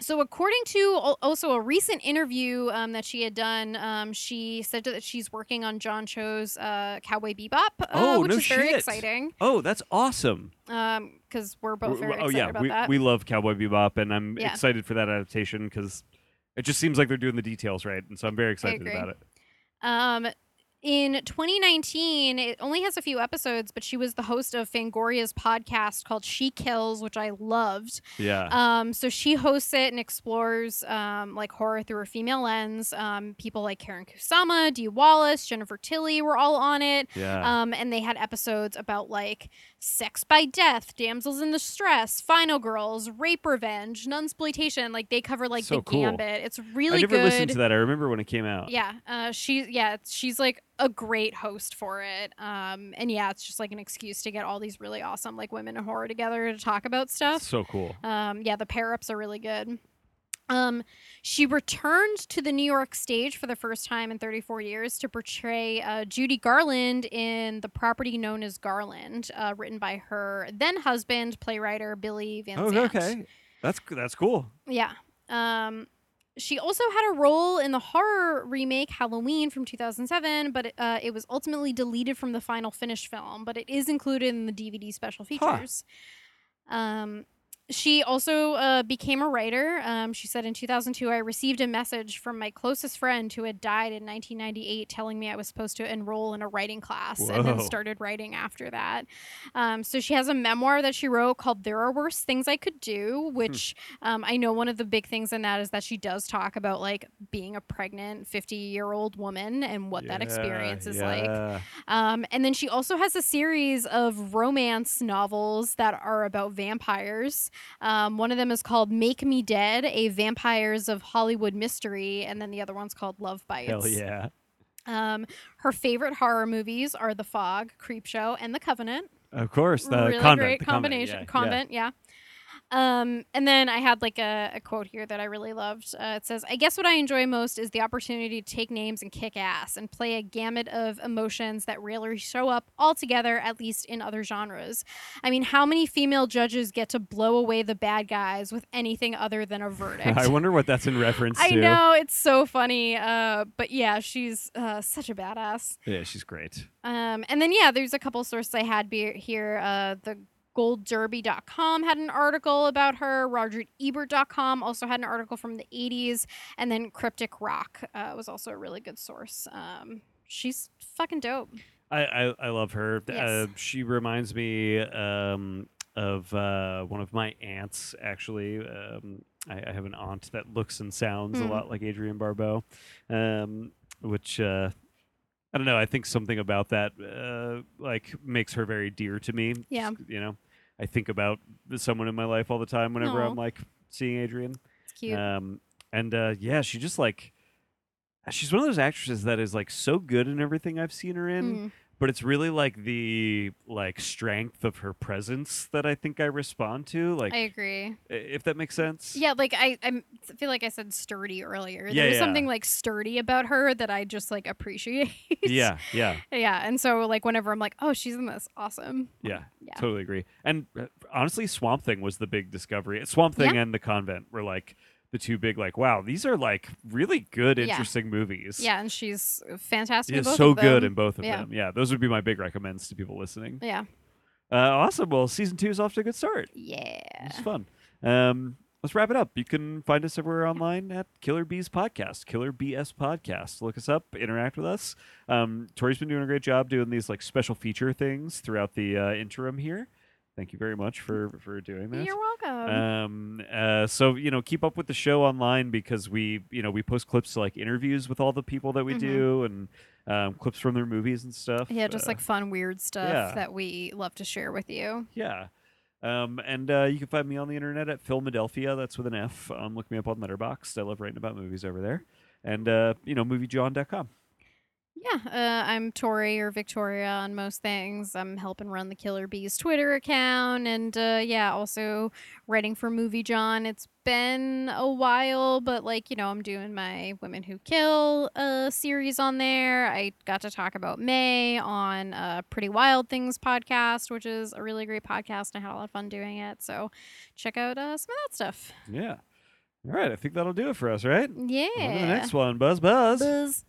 E: So according to also a recent interview um, that she had done, um, she said that she's working on John Cho's uh, Cowboy Bebop, uh,
F: Oh,
E: which
F: no
E: is very
F: shit.
E: exciting.
F: Oh, that's awesome.
E: Um, because we're both very
F: oh
E: excited
F: yeah,
E: about
F: we,
E: that.
F: we love Cowboy Bebop and I'm
E: Yeah.
F: excited for that adaptation because it just seems like they're doing the details right, and so I'm very excited about it.
E: Um, in 2019, it only has a few episodes, but she was the host of Fangoria's podcast called She Kills, which I loved.
F: Yeah.
E: Um, so she hosts it and explores um, like horror through a female lens. Um, people like Karyn Kusama, Dee Wallace, Jennifer Tilly were all on it.
F: yeah.
E: Um, and they had episodes about like sex by death, damsels in distress, final girls, rape revenge, nunsploitation. Like they cover like
F: So
E: the
F: cool.
E: gambit. It's really
F: I never
E: good.
F: listened to that. I remember when it came out.
E: Yeah, uh, she yeah, she's like a great host for it. Um, and yeah, it's just like an excuse to get all these really awesome like women in horror together to talk about stuff.
F: So cool.
E: Um, yeah, the pair ups are really good. Um, she returned to the New York stage for the first time in 34 years to portray uh, Judy Garland in the property known as Garland, uh, written by her then husband, playwright Billy Van
F: Oh, okay. That's that's cool.
E: Yeah. Um, she also had a role in the horror remake Halloween from 2007, but it, uh, it was ultimately deleted from the final finished film. But it is included in the DVD special features. Um, she also uh, became a writer. Um, she said in 2002, I received a message from my closest friend who had died in 1998 telling me I was supposed to enroll in a writing class and then started writing after that. Um, so she has a memoir that she wrote called There Are Worse Things I Could Do, which um, I know one of the big things in that is that she does talk about like being a pregnant 50 year old woman and what that experience is like.
F: yeah.
E: Um, and then she also has a series of romance novels that are about vampires. Um, one of them is called Make Me Dead, a Vampires of Hollywood mystery, and then the other one's called Love Bites.
F: Hell yeah.
E: Um, her favorite horror movies are The Fog, Creepshow, and The Covenant
F: Of course. The
E: really
F: convent.
E: great
F: the
E: combination.
F: Convent. yeah.
E: Convent, yeah. Um, and then I had like a, a quote here that I really loved. Uh, it says, I guess what I enjoy most is the opportunity to take names and kick ass and play a gamut of emotions that rarely show up altogether, at least in other genres. I mean, how many female judges get to blow away the bad guys with anything other than a (laughs) verdict?
F: I wonder what that's in reference
E: I
F: to.
E: I know, it's so funny. Uh, but yeah, she's uh, such a badass.
F: Yeah, she's great.
E: Um, and then yeah, there's a couple sources I had be- here. Uh, the goldderby.com had an article about her. RogerEbert.com also had an article from the 80s, and then Cryptic Rock uh, was also a really good source. Um, she's fucking dope.
F: I, I, I love her.
E: Yes.
F: Uh, she reminds me um, of uh, one of my aunts, actually. Um, I, I have an aunt that looks and sounds
E: Hmm.
F: a lot like Adrienne Barbeau, um, which uh, I don't know. I think something about that uh, like makes her very dear to me.
E: Yeah.
F: You know, I think about someone in my life all the time whenever
E: Aw.
F: I'm like seeing Adrienne.
E: It's cute.
F: Um, and uh, yeah, she just like she's one of those actresses that is like so good in everything I've seen her in,
E: Mm.
F: But it's really like the like strength of her presence that I think I respond to. Like,
E: I agree.
F: if that makes sense.
E: Yeah, like I, I'm- I feel like I said sturdy earlier.
F: Yeah,
E: There's
F: yeah.
E: something like sturdy about her that I just like appreciate. (laughs)
F: Yeah, yeah,
E: yeah. And so like whenever I'm like, oh, she's in this, awesome.
F: yeah,
E: Yeah.
F: Totally agree. And uh, honestly, Swamp Thing was the big discovery. Swamp Thing
E: Yeah.
F: and The Convent were like the two big like, wow, these are like really good,
E: Yeah.
F: interesting movies.
E: Yeah, and she's fantastic.
F: She
E: in
F: is
E: both
F: so good in both of
E: Yeah.
F: them. Yeah, those would be my big recommends to people listening.
E: Yeah.
F: Uh, awesome. Well, season two is off to a good start.
E: Yeah.
F: It's fun. Um, let's wrap it up. You can find us everywhere online at Killer Bees Podcast, Killer BS Podcast. Look us up, interact with us. Um, Tori's been doing a great job doing these like special feature things throughout the uh, interim here. Thank you very much for for doing that.
E: You're welcome.
F: Um, uh, so you know, keep up with the show online because we, you know, we post clips to like interviews with all the people that we
E: Mhm.
F: do and um, clips from their movies and stuff.
E: yeah, just
F: Uh,
E: like fun, weird stuff
F: yeah.
E: that we love to share with you.
F: Yeah. Um, and uh, you can find me on the internet at Philadelphia. That's with an F. Um, look me up on Letterboxd. I love writing about movies over there. And, uh, you know, moviejawn.com.
E: Yeah, uh, I'm Tori or Victoria on most things. I'm helping run the Killer Bees Twitter account, and uh, yeah, also writing for Movie Jawn. It's been a while, but like you know, I'm doing my Women Who Kill uh, series on there. I got to talk about May on uh, Pretty Wild Things podcast, which is a really great podcast. and I had a lot of fun doing it. So check out uh, some of that stuff.
F: Yeah. All right. I think that'll do it for us, right?
E: Yeah.
F: On to the next one. Buzz, buzz.
E: Buzz.